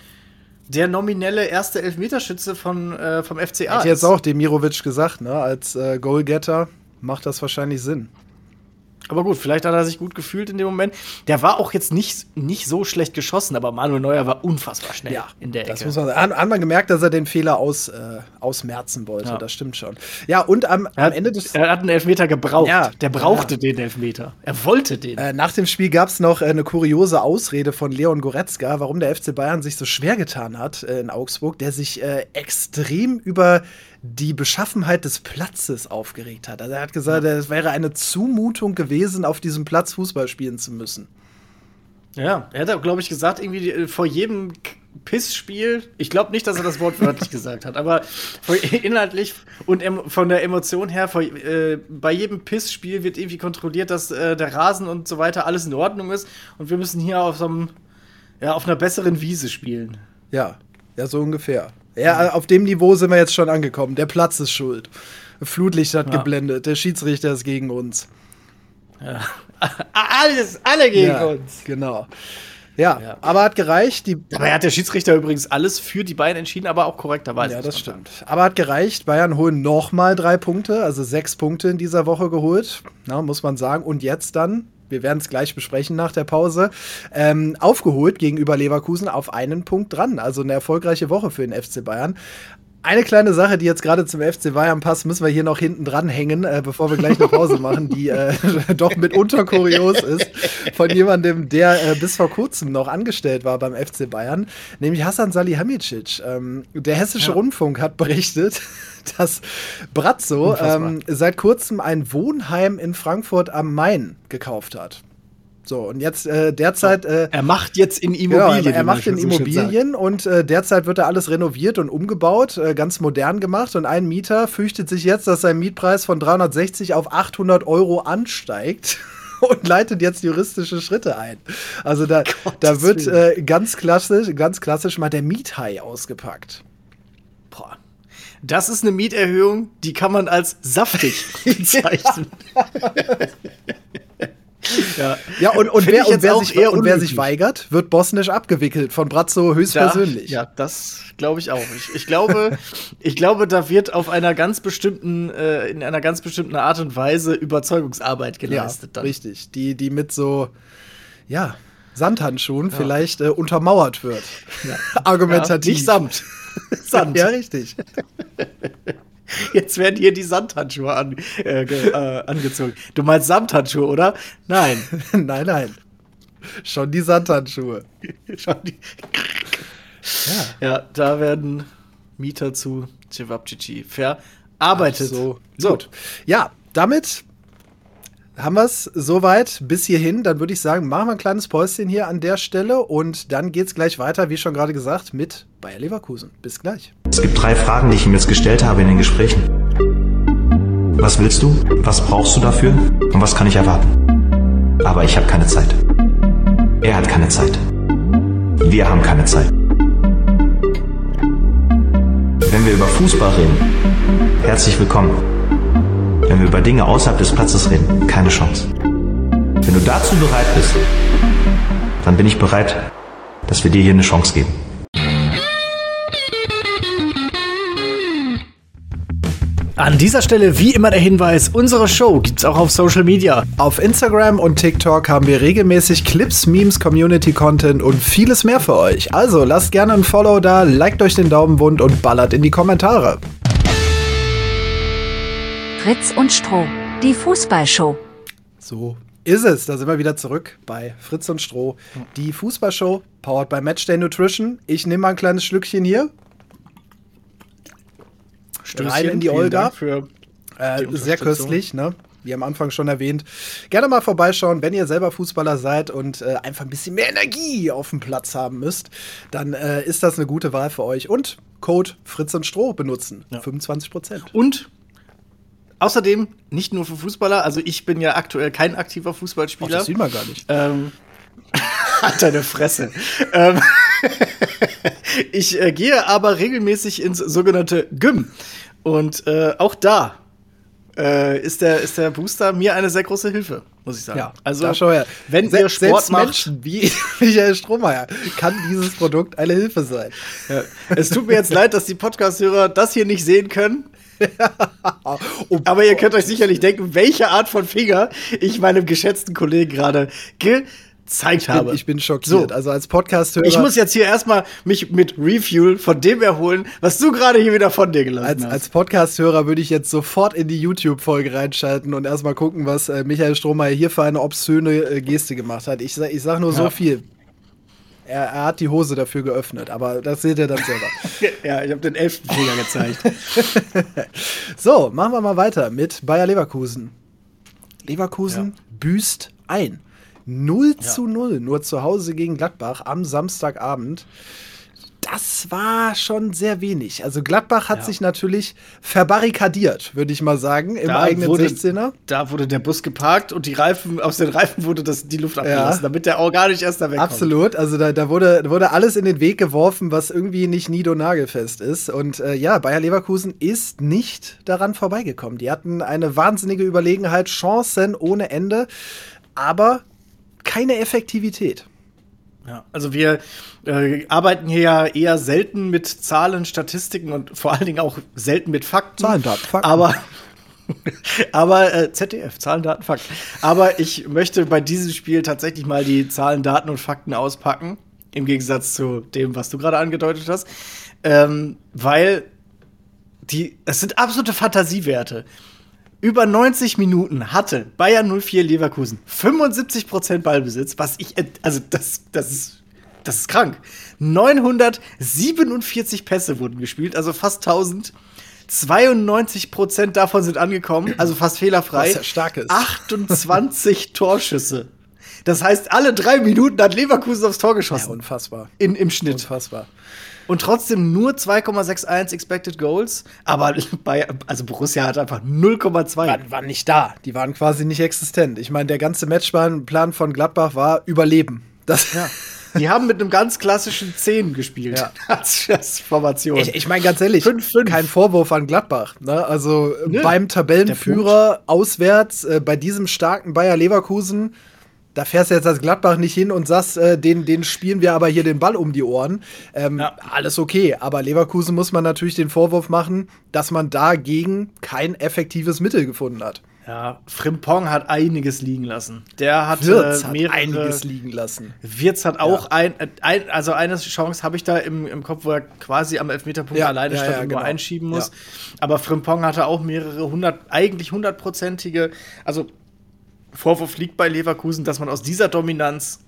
der nominelle erste Elfmeterschütze von, äh, vom FCA Hat jetzt auch Demirovic gesagt, ne? Als äh, Goalgetter macht das wahrscheinlich Sinn. Aber gut, vielleicht hat er sich gut gefühlt in dem Moment. Der war auch jetzt nicht, nicht so schlecht geschossen, aber Manuel Neuer war unfassbar schnell in der Ecke. Das muss man sagen. Hat, man gemerkt, dass er den Fehler aus, äh, ausmerzen wollte. Ja. Das stimmt schon. Ja, und am, am hat, Ende des. er hat einen Elfmeter gebraucht. Ja. Der brauchte den Elfmeter. Er wollte den. Äh, nach dem Spiel gab es noch äh, eine kuriose Ausrede von Leon Goretzka, warum der FC Bayern sich so schwer getan hat äh, in Augsburg, der sich äh, extrem über die Beschaffenheit des Platzes aufgeregt hat. Also er hat gesagt, es wäre eine Zumutung gewesen, auf diesem Platz Fußball spielen zu müssen. Ja, er hat, glaube ich, gesagt, irgendwie äh, vor jedem Pissspiel, ich glaube nicht, dass er das Wort wörtlich gesagt hat, aber inhaltlich und von der Emotion her, vor, äh, bei jedem Pissspiel wird irgendwie kontrolliert, dass äh, der Rasen und so weiter alles in Ordnung ist und wir müssen hier auf so einem, ja, auf einer besseren Wiese spielen. Ja, ja, so ungefähr. Ja, auf dem Niveau sind wir jetzt schon angekommen. Der Platz ist schuld. Flutlicht hat Ja. geblendet, der Schiedsrichter ist gegen uns. Alles, alle gegen ja, uns. Genau. Ja, Ja. aber hat gereicht. Die Dabei hat der Schiedsrichter übrigens alles für die beiden entschieden, aber auch korrekterweise. Ja, das man sagen. stimmt. Aber hat gereicht. Bayern holen nochmal drei Punkte, also sechs Punkte in dieser Woche geholt, Na, muss man sagen. Und jetzt dann, wir werden es gleich besprechen nach der Pause, ähm, aufgeholt gegenüber Leverkusen auf einen Punkt dran. Also eine erfolgreiche Woche für den FC Bayern. Eine kleine Sache, die jetzt gerade zum FC Bayern passt, müssen wir hier noch hinten dran hängen, äh, bevor wir gleich eine Pause machen, die äh, doch mitunter kurios ist, von jemandem, der äh, bis vor kurzem noch angestellt war beim FC Bayern, nämlich Hassan Salihamidzic. Ähm, der Hessische Ja. Rundfunk hat berichtet, dass Brazzo Unfassbar. ähm, seit kurzem ein Wohnheim in Frankfurt am Main gekauft hat. So, und jetzt äh, derzeit. Äh, Er macht jetzt in Genau, Immobilien. er, wie er macht in. Immobilien und äh, derzeit wird da alles renoviert und umgebaut, äh, ganz modern gemacht. Und ein Mieter fürchtet sich jetzt, dass sein Mietpreis von 360 auf 800 Euro ansteigt. Und leitet jetzt juristische Schritte ein. Also da, da wird äh, ganz klassisch, ganz klassisch mal der Miethai ausgepackt. Das ist eine Mieterhöhung, die kann man als saftig bezeichnen. ja. Ja, und, und, wer, und, wer sich, eher und wer sich weigert, wird bosnisch abgewickelt von Brazzo höchstpersönlich. Ja, das glaube ich auch. Ich, ich glaube, ich glaube, da wird auf einer ganz bestimmten, äh, in einer ganz bestimmten Art und Weise Überzeugungsarbeit geleistet. dann. richtig. Die, die mit so, ja, Sandhandschuhen vielleicht äh, untermauert wird. Argumentativ. Ja, nicht Samt. Sand. Ja, richtig. Jetzt werden hier die Sandhandschuhe an, äh, äh, angezogen. Du meinst Samthandschuhe, oder? Nein. nein, nein. Schon die Sandhandschuhe. Schau die- ja, da werden Mieter zu Cevapcici verarbeitet. So, so. gut. Ja, damit haben wir es soweit bis hierhin. Dann würde ich sagen, machen wir ein kleines Päuschen hier an der Stelle und dann geht es gleich weiter, wie schon gerade gesagt, mit Bayer Leverkusen. Bis gleich. Es gibt drei Fragen, die ich ihm jetzt gestellt habe in den Gesprächen. Was willst du? Was brauchst du dafür? Und was kann ich erwarten? Aber ich habe keine Zeit. Er hat keine Zeit. Wir haben keine Zeit. Wenn wir über Fußball reden, herzlich willkommen. Wenn wir über Dinge außerhalb des Platzes reden, keine Chance. Wenn du dazu bereit bist, dann bin ich bereit, dass wir dir hier eine Chance geben. An dieser Stelle wie immer der Hinweis, unsere Show gibt es auch auf Social Media. Auf Instagram und TikTok haben wir regelmäßig Clips, Memes, Community Content und vieles mehr für euch. Also lasst gerne ein Follow da, liked euch den Daumen wund und ballert in die Kommentare. Fritz und Stroh, die Fußballshow. So ist es. Da sind wir wieder zurück bei Fritz und Stroh. Die Fußballshow, powered by Matchday Nutrition. Ich nehme mal ein kleines Schlückchen hier. Stößchen, Rein in die Olga. Äh, Die sehr köstlich, ne? Wie am Anfang schon erwähnt. Gerne mal vorbeischauen, wenn ihr selber Fußballer seid und äh, einfach ein bisschen mehr Energie auf dem Platz haben müsst, dann äh, ist das eine gute Wahl für euch. Und Code Fritz und Stroh benutzen. 25 Prozent. Und außerdem nicht nur für Fußballer, also ich bin ja aktuell kein aktiver Fußballspieler. das sieht man gar nicht. Ähm, hat deine Fresse. ähm, ich äh, gehe aber regelmäßig ins sogenannte Gym. Und äh, auch da äh, ist, der, ist der Booster mir eine sehr große Hilfe, muss ich sagen. Ja, also, wenn Se- ihr Sport selbst macht, Menschen wie Michael Strohmeier kann dieses Produkt eine Hilfe sein. ja, es tut mir jetzt leid, dass die Podcast-Hörer das hier nicht sehen können. Aber ihr könnt euch sicherlich denken, welche Art von Finger ich meinem geschätzten Kollegen gerade gezeigt habe. bin, ich bin schockiert. So. Also als Podcast-Hörer. Ich muss jetzt hier erstmal mich mit Refuel von dem erholen, was du gerade hier wieder von dir gelassen Als, hast. als Podcast-Hörer würde ich jetzt sofort in die YouTube-Folge reinschalten und erstmal gucken, was äh, Michael Strohmeier hier für eine obszöne äh, Geste gemacht hat. Ich, ich sag nur so Ja. viel. Er, er hat die Hose dafür geöffnet, aber das seht ihr dann selber. ja, ich habe den elften Finger gezeigt. so, machen wir mal weiter mit Bayer Leverkusen. Leverkusen büßt ein. 0 zu 0, nur zu Hause gegen Gladbach am Samstagabend. Das war schon sehr wenig. Also Gladbach hat Ja. sich natürlich verbarrikadiert, würde ich mal sagen, im Da eigenen wurde- 16er. Da wurde der Bus geparkt und die Reifen, aus den Reifen wurde das, die Luft abgelassen, damit der auch gar nicht erst da wegkommt. Absolut, also da, da wurde, wurde alles in den Weg geworfen, was irgendwie nicht nido-nagelfest ist. Und äh, ja, Bayer Leverkusen ist nicht daran vorbeigekommen. Die hatten eine wahnsinnige Überlegenheit, Chancen ohne Ende, aber keine Effektivität. Ja, also wir äh, arbeiten hier ja eher selten mit Zahlen, Statistiken und vor allen Dingen auch selten mit Fakten. Zahlen, Daten, Fakten. Aber, aber äh, ZDF, Zahlen, Daten, Fakten. Aber ich möchte bei diesem Spiel tatsächlich mal die Zahlen, Daten und Fakten auspacken. Im Gegensatz zu dem, was du gerade angedeutet hast. Ähm, weil die, es sind absolute Fantasiewerte. Über 90 Minuten hatte Bayern 04 Leverkusen 75% Ballbesitz, was ich, ent- also das, das ist, das ist krank. 947 Pässe wurden gespielt, also fast 1000. 92% davon sind angekommen, also fast fehlerfrei. Was ja stark ist. 28 Torschüsse. Das heißt, alle drei Minuten hat Leverkusen aufs Tor Ja, geschossen. unfassbar. in, Im Schnitt. Unfassbar. Und trotzdem nur 2,61 Expected Goals. Aber bei, also Borussia hat einfach 0,2. Waren, waren nicht da. Die waren quasi nicht existent. Ich meine, der ganze Matchplan Plan von Gladbach war Überleben. Das, Ja. Die haben mit einem ganz klassischen 10 gespielt. Ja. Als, als Formation. Ich, ich meine ganz ehrlich, Fünf, fünf. kein Vorwurf an Gladbach. Ne? Also Nö, beim Tabellenführer auswärts, äh, bei diesem starken Bayer Leverkusen, da fährst du jetzt als Gladbach nicht hin und sagst, äh, den, den spielen wir aber hier den Ball um die Ohren. Ähm, Ja. Alles okay, aber Leverkusen muss man natürlich den Vorwurf machen, dass man dagegen kein effektives Mittel gefunden hat. ja, Frimpong hat einiges liegen lassen. Der hat Wirtz äh, hat mehrere, einiges liegen lassen. Wirtz hat auch ein, äh, ein, also eine Chance habe ich da im, im Kopf, wo er quasi am Elfmeterpunkt Ja, alleine ja, stand ja, nur genau. einschieben muss. Ja. Aber Frimpong hatte auch mehrere hundert, eigentlich hundertprozentige, also Vorwurf liegt bei Leverkusen, dass man aus dieser Dominanz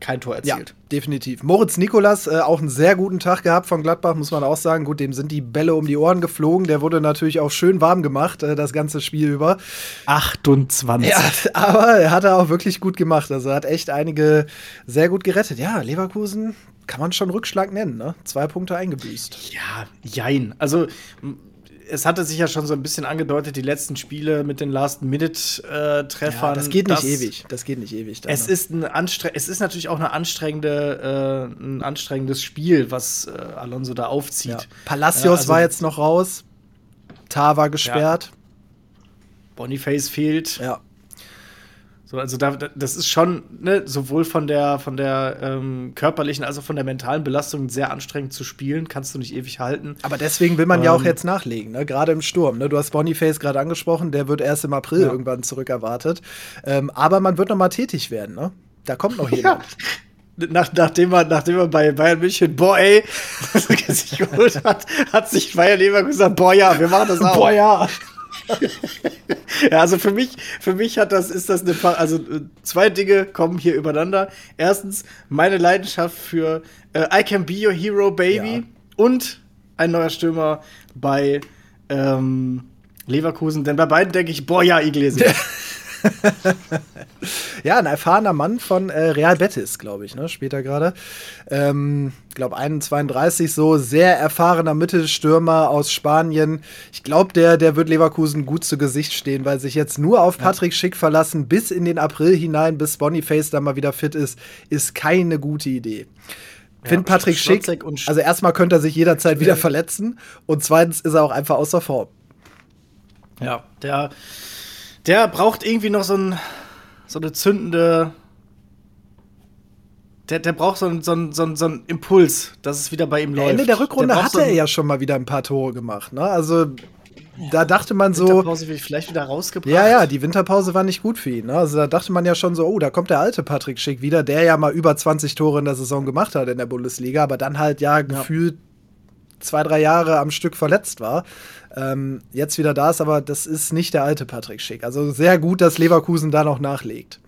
kein Tor Ja, erzielt. definitiv. Moritz Nikolas, äh, auch einen sehr guten Tag gehabt von Gladbach, muss man auch sagen. Gut, dem sind die Bälle um die Ohren geflogen. Der wurde natürlich auch schön warm gemacht, äh, das ganze Spiel über. 28. Ja, aber er hat er auch wirklich gut gemacht. Also er hat echt einige sehr gut gerettet. Ja, Leverkusen kann man schon Rückschlag nennen, ne? Zwei Punkte eingebüßt. Ja, jein. Also, es hatte sich ja schon so ein bisschen angedeutet, die letzten Spiele mit den Last-Minute-Treffern. Ja, das geht nicht ewig. Das geht nicht ewig. Es ist, ein anstre es ist natürlich auch eine anstrengende, äh, ein anstrengendes Spiel, was äh, Alonso da aufzieht. ja. Palacios Ja, also- war jetzt noch raus. Tar war gesperrt. Boniface fehlt. Ja. So, also da, das ist schon ne, sowohl von der, von der ähm, körperlichen als auch von der mentalen Belastung sehr anstrengend zu spielen. Kannst du nicht ewig halten. Aber deswegen will man ähm, ja auch Ähm. jetzt nachlegen, ne? gerade im Sturm. Ne? Du hast Boniface gerade angesprochen, der wird erst im April Ja. irgendwann zurück erwartet. Ähm, aber man wird noch mal tätig werden. Ne? Da kommt noch jemand. Nach, nachdem, man, nachdem man bei Bayern München, boah, ey, sich geholt hat, hat sich Bayern Leverkusen gesagt, boah, ja, wir machen das auch. Boah, ja. Ja, also für mich, für mich hat das, ist das eine, also äh, zwei Dinge kommen hier übereinander. Erstens, meine Leidenschaft für äh, I Can Be Your Hero, Baby Ja. und ein neuer Stürmer bei ähm, Leverkusen. Denn bei beiden denke ich, boah, ja, Iglesias. Ja, ein erfahrener Mann von äh, Real Betis, glaube ich, ne? Später gerade. Ähm, glaube 31 so, sehr erfahrener Mittelstürmer aus Spanien. Ich glaube, der, der wird Leverkusen gut zu Gesicht stehen, weil sich jetzt nur auf Patrick Schick verlassen, bis in den April hinein, bis Boniface da mal wieder fit ist, ist keine gute Idee. Find Patrick Schick, also erstmal könnte er sich jederzeit wieder verletzen und zweitens ist er auch einfach außer Form. Ja, der, der braucht irgendwie noch so, ein, so eine zündende. Der, der braucht so einen so einen- so einen- so einen Impuls, dass es wieder bei ihm läuft. Ende der Rückrunde braucht hatte so er ja schon mal wieder ein paar Tore gemacht. Ne? Also da dachte man so, Winterpause wird vielleicht wieder rausgebracht. Ja, ja, die Winterpause war nicht gut für ihn. Ne? Also da dachte man ja schon so, oh, da kommt der alte Patrick Schick wieder, der ja mal über 20 Tore in der Saison gemacht hat in der Bundesliga, aber dann halt ja gefühlt zwei, drei Jahre am Stück verletzt war. Ähm, jetzt wieder da ist, aber das ist nicht der alte Patrick Schick. Also sehr gut, dass Leverkusen da noch nachlegt.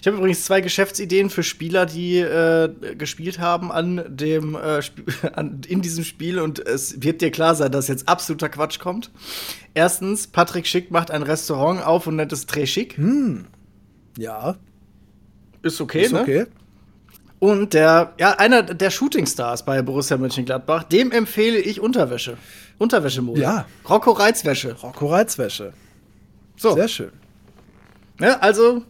Ich habe übrigens zwei Geschäftsideen für Spieler, die äh, gespielt haben an dem äh, an, in diesem Spiel und es wird dir klar sein, dass jetzt absoluter Quatsch kommt. Erstens, Patrick Schick macht ein Restaurant auf und nennt es Très Schick. Ja, Ist okay, ist ne? okay. Und der, ja, einer der Shootingstars bei Borussia Mönchengladbach, dem empfehle ich Unterwäsche. Unterwäschemode. Ja. Rocco Reizwäsche. Rocco Reizwäsche. So. Sehr schön. Ne, also,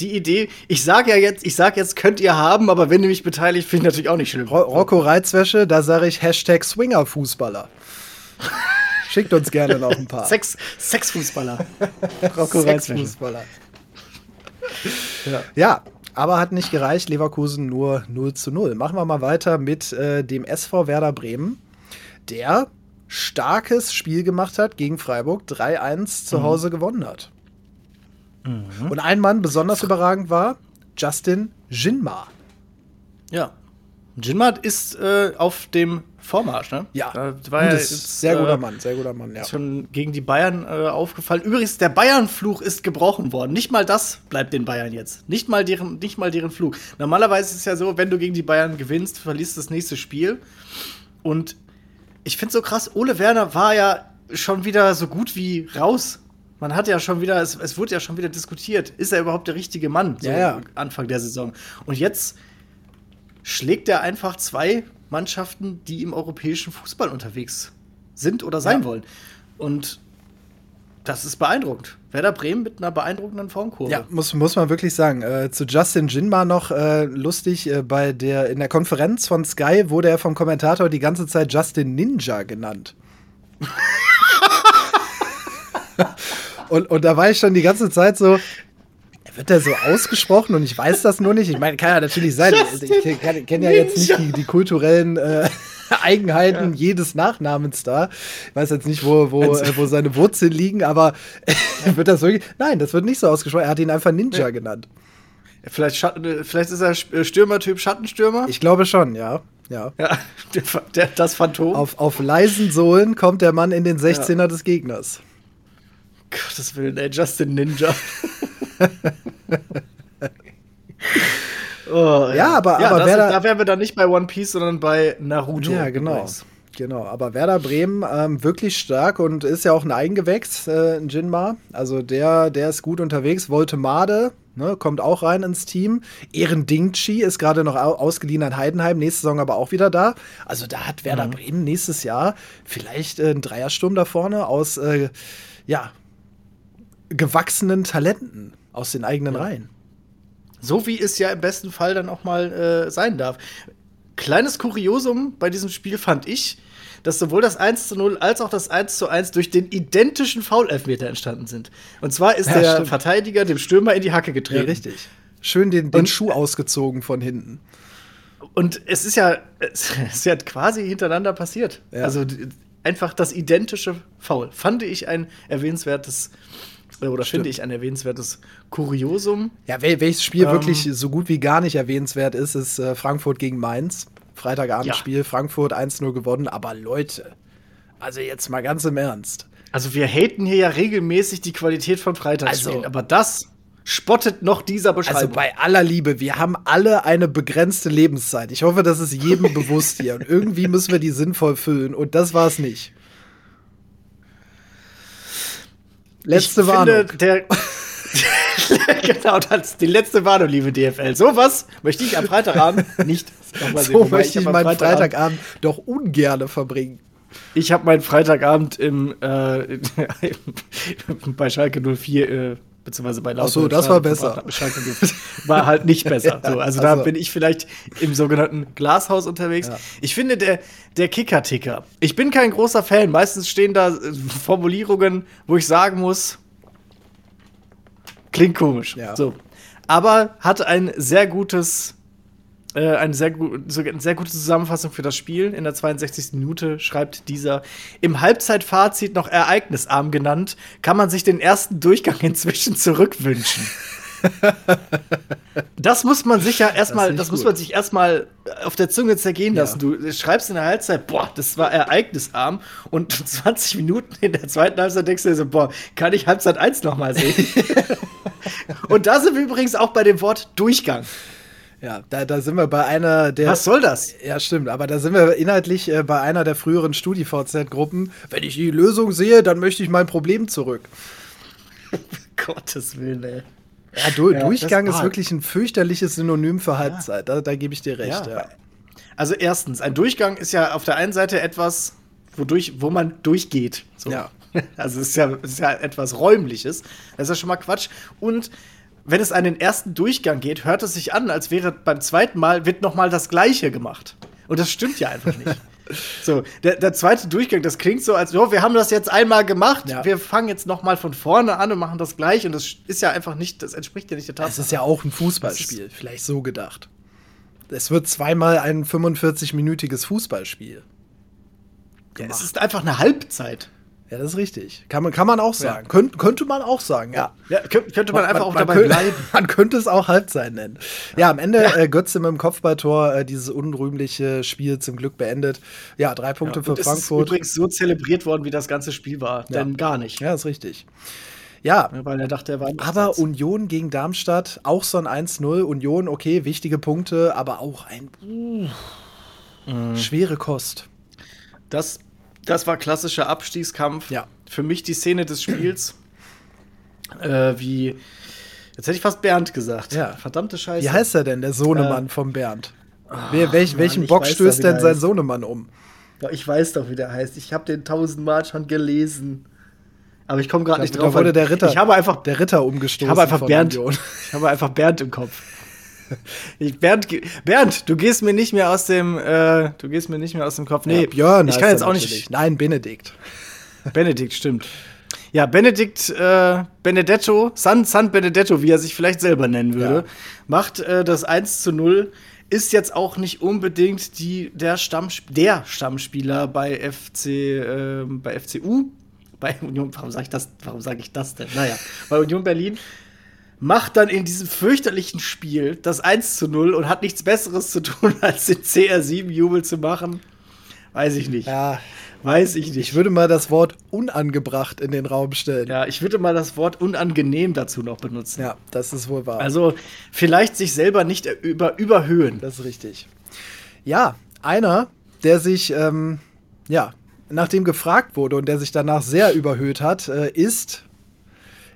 die Idee, ich sage ja jetzt, ich sage jetzt, könnt ihr haben, aber wenn ihr mich beteiligt, finde ich natürlich auch nicht schlimm. Ro Rocco Reizwäsche, da sage ich Hashtag Swingerfußballer. Schickt uns gerne noch ein paar. Sex, Sexfußballer. Rocco Reizwäsche. Sexfußballer. Ja. Aber hat nicht gereicht. Leverkusen nur 0 zu 0. Machen wir mal weiter mit äh, dem SV Werder Bremen, der starkes Spiel gemacht hat gegen Freiburg, 3-1 zu Hause gewonnen hat. Und ein Mann besonders überragend war Justin Jinma. Ja. Jinmad ist äh, auf dem Vormarsch, ne? Ja, Da war ja jetzt, sehr guter äh, Mann, sehr guter Mann, ja. Ist schon gegen die Bayern äh, aufgefallen. Übrigens, der Bayern-Fluch ist gebrochen worden. Nicht mal das bleibt den Bayern jetzt. Nicht mal deren, nicht mal deren Fluch. Normalerweise ist es ja so, wenn du gegen die Bayern gewinnst, verlierst du das nächste Spiel. Und ich finde so krass, Ole Werner war ja schon wieder so gut wie raus. Man hat ja schon wieder, es, es wurde ja schon wieder diskutiert, ist er überhaupt der richtige Mann? So Ja, ja. Anfang der Saison. Und jetzt schlägt er einfach zwei Mannschaften, die im europäischen Fußball unterwegs sind oder sein Ja. wollen. Und das ist beeindruckend. Werder Bremen mit einer beeindruckenden Formkurve. Ja, muss, muss man wirklich sagen. Äh, zu Justin Jinma noch äh, lustig, äh, bei der, in der Konferenz von Sky wurde er vom Kommentator die ganze Zeit Justin Ninja genannt. und, und da war ich schon die ganze Zeit so, wird der so ausgesprochen und ich weiß das nur nicht. Ich meine, kann ja natürlich sein. Justin ich kenne kenn ja jetzt nicht die, die kulturellen äh, Eigenheiten jedes Nachnamens da. Ich weiß jetzt nicht, wo, wo, äh, wo seine Wurzeln liegen, aber wird das wirklich. Nein, das wird nicht so ausgesprochen. Er hat ihn einfach Ninja genannt. Vielleicht, Schatten- äh, vielleicht ist er Sch- Stürmertyp Schattenstürmer. Ich glaube schon, ja. ja. ja, der, das Phantom. Auf, auf leisen Sohlen kommt der Mann in den 16er des Gegners. Gottes Willen, ey, Justin Ninja. Oh, Ja, aber- ja, aber das, da- wären wir dann nicht bei One Piece, sondern bei Naruto. Ja, genau. übrigens. Genau, aber Werder Bremen ähm, wirklich stark und ist ja auch ein Eigengewächs, äh, ein Jinma. Also der, der ist gut unterwegs. Voltemade ne, kommt auch rein ins Team. Ehren Dingchi ist gerade noch au ausgeliehen an Heidenheim, nächste Saison aber auch wieder da. Also da hat Werder Bremen nächstes Jahr vielleicht äh, einen Dreiersturm da vorne aus, äh, ja, gewachsenen Talenten aus den eigenen Reihen. So wie es ja im besten Fall dann auch mal äh, sein darf. Kleines Kuriosum bei diesem Spiel fand ich, dass sowohl das 1 zu 0 als auch das 1 zu 1 durch den identischen Foul-Elfmeter entstanden sind. Und zwar ist Ja, der stimmt. Verteidiger dem Stürmer in die Hacke Ja, getreten. richtig. Schön den, den Und- Schuh ausgezogen von hinten. Und es ist ja, es ist ja quasi hintereinander passiert. Ja. Also einfach das identische Foul. Fand ich ein erwähnenswertes, äh, oder finde ich ein erwähnenswertes Kuriosum. Ja, wel welches Spiel Ähm. wirklich so gut wie gar nicht erwähnenswert ist, ist äh, Frankfurt gegen Mainz. Freitagabendspiel, Frankfurt 1-0 gewonnen. Aber Leute, also jetzt mal ganz im Ernst. Also wir haten hier ja regelmäßig die Qualität von Freitagsspielen, Also- aber das spottet noch dieser Beschreibung. Also bei aller Liebe, wir haben alle eine begrenzte Lebenszeit. Ich hoffe, das ist jedem bewusst hier. Und irgendwie müssen wir die sinnvoll füllen. Und das war es nicht. Letzte ich Warnung. Finde, der genau, das ist die letzte Warnung, liebe DFL. Sowas möchte ich am Freitagabend nicht nochmal sehen. so möchte ich am meinen Freitagabend doch ungerne verbringen. Ich habe meinen Freitagabend im, äh, bei Schalke 04, äh, beziehungsweise bei Ach so, Lautern das war besser. verbracht, mit Schalke 04. War halt nicht besser. So, also da Also. bin ich vielleicht im sogenannten Glashaus unterwegs. Ja. Ich finde, der, der Kicker-Ticker, ich bin kein großer Fan. Meistens stehen da äh, Formulierungen, wo ich sagen muss, klingt komisch. Ja. So. Aber hat ein sehr gutes äh, eine sehr, eine sehr gute Zusammenfassung für das Spiel. In der 62. Minute schreibt dieser im Halbzeitfazit noch ereignisarm genannt, kann man sich den ersten Durchgang inzwischen zurückwünschen. das muss man sich ja erstmal, nicht das, muss man sich erstmal auf der Zunge zergehen Ja. lassen. Du schreibst in der Halbzeit, boah, das war ereignisarm und 20 Minuten in der zweiten Halbzeit denkst du dir so, boah, kann ich Halbzeit 1 nochmal sehen? und da sind wir übrigens auch bei dem Wort Durchgang. Ja, da, da sind wir bei einer der. Was soll das? Ja, stimmt, aber da sind wir inhaltlich äh, bei einer der früheren StudiVZ-Gruppen. Wenn ich die Lösung sehe, dann möchte ich mein Problem zurück. Gottes Willen, ey. Ja, du, Ja, Durchgang ist wirklich ein fürchterliches Synonym für Halbzeit. Da, da gebe ich dir recht. Ja. Ja. Also erstens, ein Durchgang ist ja auf der einen Seite etwas, wodurch, wo man durchgeht. So. Ja. Also es ist ja, es ist ja etwas Räumliches. Das ist ja schon mal Quatsch. Und wenn es einen ersten Durchgang geht, hört es sich an, als wäre beim zweiten Mal wird noch mal das Gleiche gemacht. Und das stimmt ja einfach nicht. So, der, der zweite Durchgang, das klingt so, als oh, wir haben das jetzt einmal gemacht, Ja. wir fangen jetzt noch mal von vorne an und machen das gleich. Und das ist ja einfach nicht, das entspricht ja nicht der Es Tatsache. ist ja auch ein Fußballspiel, vielleicht so gedacht. Es wird zweimal ein 45-minütiges Fußballspiel. ja, es ist einfach eine Halbzeit. Ja, das ist richtig. Kann man, kann man auch sagen. Könnt, könnte man auch sagen, ja. Ja, kö- könnte man einfach auch dabei könnte, bleiben. Man könnte es auch Halbzeit nennen. Ja, am Ende äh, Götze mit dem Kopfballtor äh, dieses unrühmliche Spiel zum Glück beendet. Ja, drei Punkte für es ist Frankfurt. übrigens so zelebriert worden, wie das ganze Spiel war. Ja. Denn gar nicht. Ja, ist richtig. Ja, Weil er dachte, er war aber. Union gegen Darmstadt, auch so ein 1-0. Union, okay, wichtige Punkte, aber auch ein Mhm. schwere Kost. das, das war klassischer Abstiegskampf. Ja. Für mich die Szene des Spiels. äh, wie. Jetzt hätte ich fast Bernd gesagt. Ja. Verdammte Scheiße. Wie heißt er denn, der Sohnemann Äh, vom Bernd? Wer, welch, Mann, welchen Bock stößt doch, denn sein. Sohnemann um? Doch, ich weiß doch, wie der heißt. Ich habe den tausendmal schon gelesen. Aber ich komme gerade nicht Da drauf. wurde weil der Ritter, Ich habe einfach der Ritter umgestoßen. Ich habe einfach Bernd. Union. Ich habe einfach Bernd im Kopf. Ich, Bernd, Bernd, du gehst mir nicht mehr aus dem, äh, du gehst mir nicht mehr aus dem Kopf. Nee, Ja, Björn, ich kann jetzt auch natürlich. nicht. Nein, Benedikt. Benedikt, stimmt. Ja, Benedikt äh, Benedetto, San, San Benedetto, wie er sich vielleicht selber nennen würde, Ja. macht äh, das 1 zu 0. Ist jetzt auch nicht unbedingt die, der, Stammsp der Stammspieler bei FC, äh, bei FCU. Bei Union, warum sage ich das? Warum sage ich das denn? Naja, bei Union Berlin macht dann in diesem fürchterlichen Spiel das 1 zu 0 und hat nichts Besseres zu tun, als den CR7-Jubel zu machen. Weiß ich nicht. Ja, Weiß ich nicht. ich würde mal das Wort unangebracht in den Raum stellen. Ja, ich würde mal das Wort unangenehm dazu noch benutzen. Ja, das ist wohl wahr. Also vielleicht sich selber nicht über, überhöhen. Das ist richtig. Ja, einer, der sich, ähm, ja, nachdem gefragt wurde und der sich danach sehr überhöht hat, äh, ist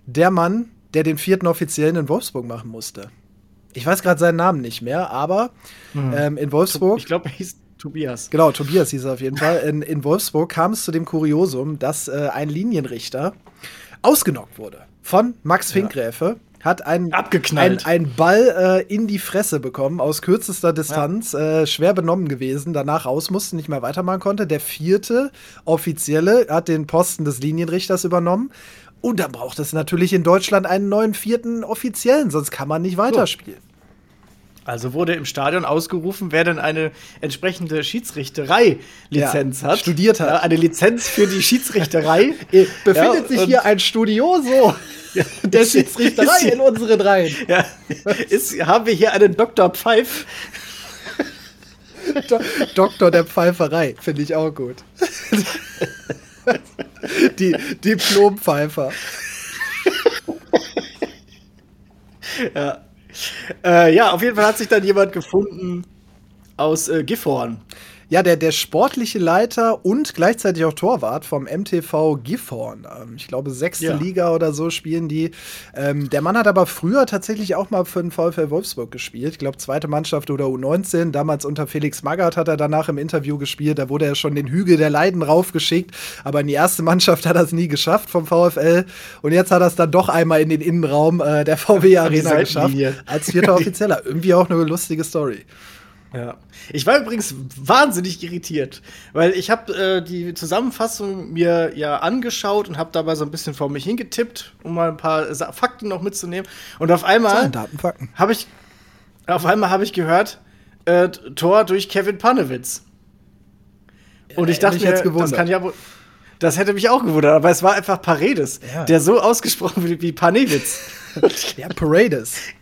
der Mann, der den vierten Offiziellen in Wolfsburg machen musste. Ich weiß gerade seinen Namen nicht mehr, aber ähm, in Wolfsburg. Ich glaube, er hieß Tobias. Genau, Tobias hieß er auf jeden Fall. In, in Wolfsburg kam es zu dem Kuriosum, dass äh, ein Linienrichter ausgenockt wurde von Max Finkgräfe. hat einen, Abgeknallt. einen, einen Ball äh, in die Fresse bekommen, aus kürzester Distanz, äh, schwer benommen gewesen, danach raus musste, nicht mehr weitermachen konnte. Der vierte Offizielle hat den Posten des Linienrichters übernommen. Und dann braucht es natürlich in Deutschland einen neuen vierten Offiziellen, sonst kann man nicht weiterspielen. Also wurde im Stadion ausgerufen, wer denn eine entsprechende Schiedsrichterei-Lizenz Ja, hat. studiert hat. Eine Lizenz für die Schiedsrichterei. Äh, Befindet Ja, sich hier ein Studioso der Schiedsrichterei in unseren Reihen. Ja, ist, haben wir hier einen Dr. Pfeif. Do Doktor der Pfeiferei, finde ich auch gut. Die Diplompfeifer. Ja. Äh, ja, auf jeden Fall hat sich dann jemand gefunden aus äh, Gifhorn. Ja, der, der sportliche Leiter und gleichzeitig auch Torwart vom MTV Gifhorn. Ähm, ich glaube, sechste Ja. Liga oder so spielen die. Ähm, der Mann hat aber früher tatsächlich auch mal für den VfL Wolfsburg gespielt. Ich glaube, zweite Mannschaft oder U19. Damals unter Felix Magath hat er danach im Interview gespielt. Da wurde er schon den Hügel der Leiden raufgeschickt. Aber in die erste Mannschaft hat er es nie geschafft vom VfL. Und jetzt hat er es dann doch einmal in den Innenraum äh, der VW Arena geschafft. Als vierter Offizieller. Irgendwie auch eine lustige Story. Ja. Ich war übrigens wahnsinnig irritiert, weil ich habe äh, die Zusammenfassung mir ja angeschaut und habe dabei so ein bisschen vor mich hingetippt, um mal ein paar Sa Fakten noch mitzunehmen. Und auf einmal habe ich, auf einmal habe ich gehört, äh, Tor durch Kevin Panewitz. Und ich dachte mir, das kann ja wohl. Das hätte mich auch gewundert, aber es war einfach Paredes, Ja. der so ausgesprochen wird wie Panewitz. Ja, Paredes.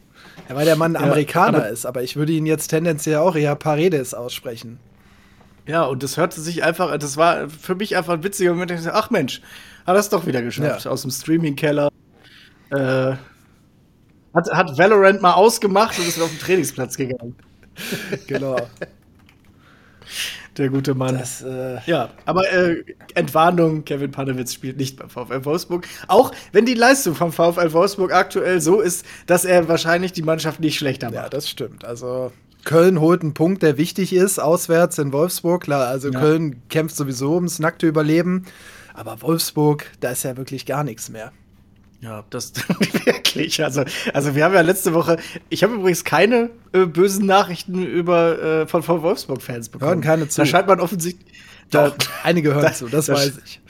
Ja, weil der Mann ein Amerikaner aber- ist, aber ich würde ihn jetzt tendenziell auch eher Paredes aussprechen. Ja, und das hörte sich einfach, das war für mich einfach ein witziger Moment. Ich dachte, ach Mensch, hat er es doch wieder geschafft. Ja. Aus dem Streaming-Keller. Äh, hat, hat Valorant mal ausgemacht und ist auf den Trainingsplatz gegangen. Genau. Der gute Mann. Das, äh, ja, aber äh, Entwarnung, Kevin Panewitz spielt nicht beim VfL Wolfsburg. Auch wenn die Leistung vom VfL Wolfsburg aktuell so ist, dass er wahrscheinlich die Mannschaft nicht schlechter ja, macht. das stimmt. Also Köln holt einen Punkt, der wichtig ist, auswärts in Wolfsburg. Klar, also Ja. Köln kämpft sowieso ums nackte Überleben. Aber Wolfsburg, da ist ja wirklich gar nichts mehr. Ja, das wirklich. Also, also wir haben ja letzte Woche, ich habe übrigens keine äh, bösen Nachrichten über äh, von, von Wolfsburg-Fans bekommen. Hören keine zu. Da scheint man offensichtlich, da, Doch, einige hören da- zu, das da- weiß ich.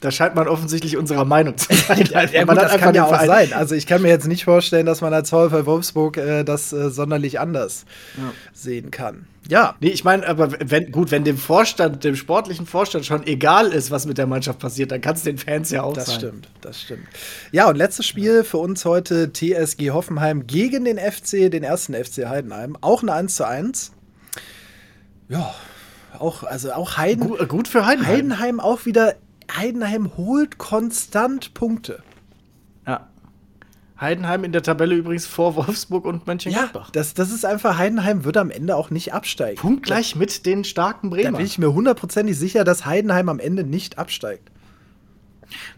da scheint man offensichtlich unserer Meinung zu sein. Ja, Man gut, hat das kann ja auch Verein- sein. Also ich kann mir jetzt nicht vorstellen, dass man als VfL Wolfsburg äh, das äh, sonderlich anders sehen kann. Ja, Nee, ich meine, aber wenn, gut, wenn dem Vorstand, dem sportlichen Vorstand schon egal ist, was mit der Mannschaft passiert, dann kann es den Fans ja auch Das sein. stimmt, das stimmt. Ja, und letztes Spiel für uns heute TSG Hoffenheim gegen den FC, den ersten FC Heidenheim. Auch ein 1 zu 1. Ja, auch, also auch Heiden, Gut, gut für Heidenheim. Heidenheim auch wieder. Heidenheim holt konstant Punkte. Ja. Heidenheim in der Tabelle übrigens vor Wolfsburg und Ja, Mönchengladbach. das, das ist einfach, Heidenheim wird am Ende auch nicht absteigen. Punktgleich mit den starken Da Bremer. bin ich mir hundertprozentig sicher, dass Heidenheim am Ende nicht absteigt.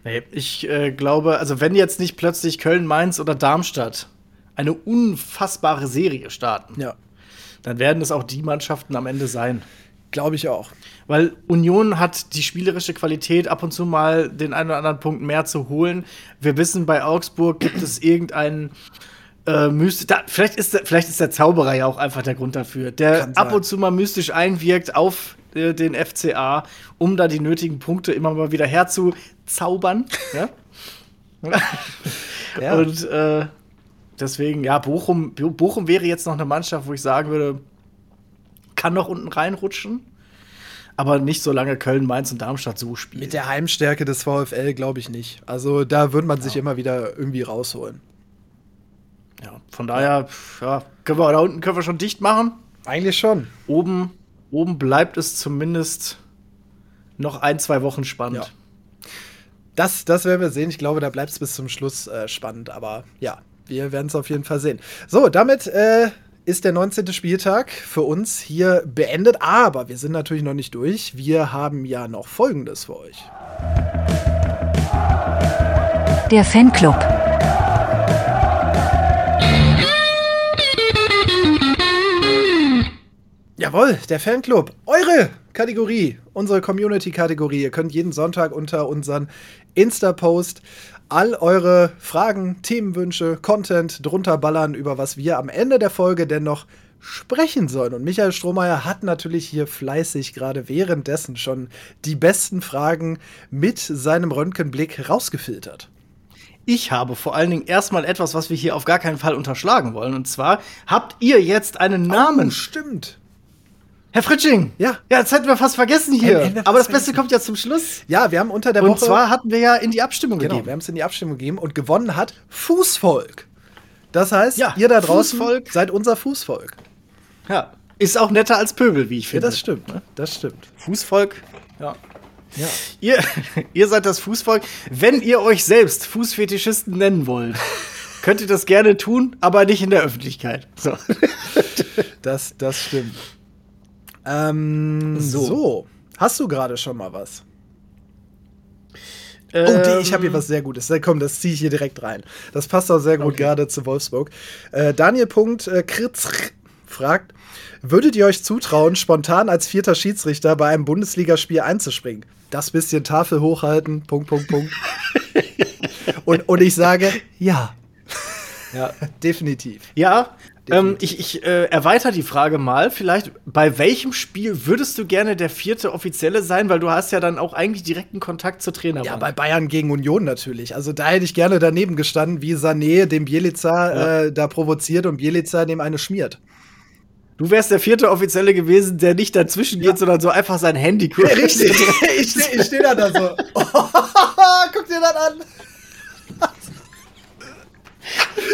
Nee, ich äh, glaube, also wenn jetzt nicht plötzlich Köln, Mainz oder Darmstadt eine unfassbare Serie starten, Ja, dann werden es auch die Mannschaften am Ende sein. Glaube ich auch. Weil Union hat die spielerische Qualität, ab und zu mal den einen oder anderen Punkt mehr zu holen. Wir wissen, bei Augsburg gibt es irgendeinen äh, mystisch. Da, vielleicht, ist der, vielleicht ist der Zauberer ja auch einfach der Grund dafür, der ab und zu mal mystisch einwirkt auf äh, den FCA, um da die nötigen Punkte immer mal wieder herzuzaubern. ja? Ja. Und äh, deswegen, ja, Bochum, Bochum wäre jetzt noch eine Mannschaft, wo ich sagen würde, kann noch unten reinrutschen. Aber nicht so lange Köln, Mainz und Darmstadt so spielen. Mit der Heimstärke des VfL glaube ich nicht. Also da wird man sich immer wieder irgendwie rausholen. ja, von daher, ja, können wir da unten können wir schon dicht machen. Eigentlich schon. Oben, oben bleibt es zumindest noch ein, zwei Wochen spannend. Ja. Das, das werden wir sehen. Ich glaube, da bleibt es bis zum Schluss äh, spannend. Aber ja, wir werden es auf jeden Fall sehen. So, damit äh, ist der 19. Spieltag für uns hier beendet. Aber wir sind natürlich noch nicht durch. Wir haben ja noch Folgendes für euch. Der Fanclub. Jawohl, der Fanclub. Eure Kategorie, unsere Community-Kategorie. Ihr könnt jeden Sonntag unter unseren Insta-Post all eure Fragen, Themenwünsche, Content drunter ballern, über was wir am Ende der Folge denn noch sprechen sollen. Und Michael Strohmeier hat natürlich hier fleißig gerade währenddessen schon die besten Fragen mit seinem Röntgenblick rausgefiltert. Ich habe vor allen Dingen erstmal etwas, was wir hier auf gar keinen Fall unterschlagen wollen. Und zwar habt ihr jetzt einen Namen. Oh, stimmt. Herr Fritsching. Ja. Ja, das hätten wir fast vergessen hier. Hätten wir Aber das Beste vergessen. kommt ja zum Schluss. Ja, wir haben unter der Und Woche. zwar hatten wir ja in die Abstimmung genau, wir gegeben. haben es in die Abstimmung gegeben und gewonnen hat Fußvolk. Das heißt, Ja, ihr da draußen Fußvolk. seid unser Fußvolk. Ja. Ist auch netter als Pöbel, wie ich Ja, finde. das stimmt. Ne? Das stimmt. Fußvolk. Ja. Ja. Ihr, ihr seid das Fußvolk. Wenn ihr euch selbst Fußfetischisten nennen wollt, könnt ihr das gerne tun, aber nicht in der Öffentlichkeit. So. Das, das stimmt. Ähm, So. so. Hast du gerade schon mal was? Oh, Ähm, die, ich habe hier was sehr Gutes. Komm, das ziehe ich hier direkt rein. Das passt auch sehr gut Okay. gerade zu Wolfsburg. Äh, Daniel Punkt, äh, Kritz fragt, würdet ihr euch zutrauen, spontan als vierter Schiedsrichter bei einem Bundesligaspiel einzuspringen? Das bisschen Tafel hochhalten, Punkt, Punkt, Punkt. und, und ich sage, ja, Ja. definitiv. Ja, ähm, ich, ich äh, erweitere die Frage mal. Vielleicht, bei welchem Spiel würdest du gerne der vierte Offizielle sein? Weil du hast ja dann auch eigentlich direkten Kontakt zur Trainerbank. Ja, bei Bayern gegen Union natürlich. Also da hätte ich gerne daneben gestanden, wie Sané dem Bielica Ja. äh, da provoziert und Bielica dem eine schmiert. du wärst der vierte Offizielle gewesen, der nicht dazwischen geht, sondern so einfach sein Handy kurz. ich stehe steh da, da so. Guck dir das an.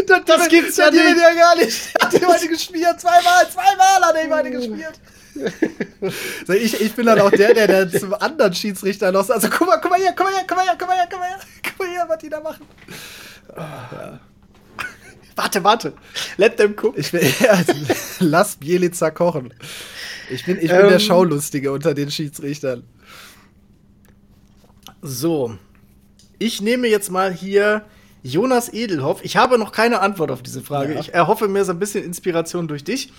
Das, Das gibt's ja nicht. ja gar nicht. Hat ihm eine gespielt. Zweimal, zweimal hat er ihm eine gespielt. So, ich, ich bin dann auch der, der, der zum anderen Schiedsrichter sagt, also guck mal, guck mal hier, guck mal hier, guck mal her, guck mal her, guck mal her, guck mal her, was die da machen. Warte, warte. Let them cook. Ich bin, also, lass Bielica kochen. Ich bin, ich bin Ähm. der Schaulustige unter den Schiedsrichtern. So. Ich nehme jetzt mal hier Jonas Edelhoff. Ich habe noch keine Antwort auf diese Frage. Ja. Ich erhoffe mir so ein bisschen Inspiration durch dich.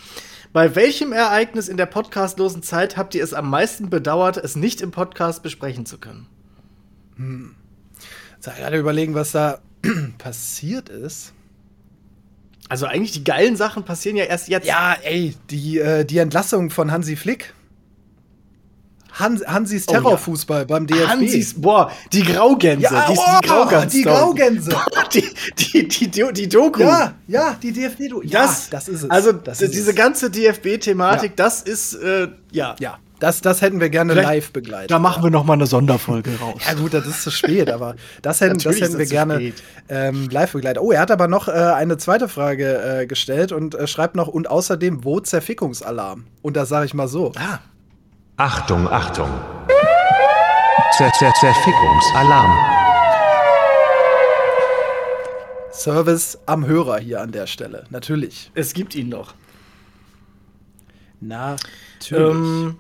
Bei welchem Ereignis in der podcastlosen Zeit habt ihr es am meisten bedauert, es nicht im Podcast besprechen zu können? Jetzt gerade überlegen, was da passiert ist. Also eigentlich die geilen Sachen passieren ja erst jetzt. Ja, ey, die, äh, die Entlassung von Hansi Flick. Hans, Hansis Oh, ja. Terrorfußball beim DFB. Hansis, boah, die Graugänse. Ja, die, oh, die Graugans die Graugänse. Die, die, die, die, die Doku. Ja, ja, die DFB. -Du ja, das, das ist es. Also das ist diese es. ganze DFB-Thematik, Ja. das ist, äh, ja. Ja, das, das hätten wir gerne Vielleicht- live begleitet. Da machen wir noch mal eine Sonderfolge raus. Ja gut, das ist zu spät, aber das hätten, das hätten wir das gerne ähm, live begleitet. Oh, er hat aber noch äh, eine zweite Frage äh, gestellt und äh, schreibt noch, und außerdem, wo Zerfickungsalarm? Und da sage ich mal so. Ah, Achtung, Achtung. Zer Zer Zerfickungsalarm. Service am Hörer hier an der Stelle. Natürlich. es gibt ihn noch. Natürlich. Ähm,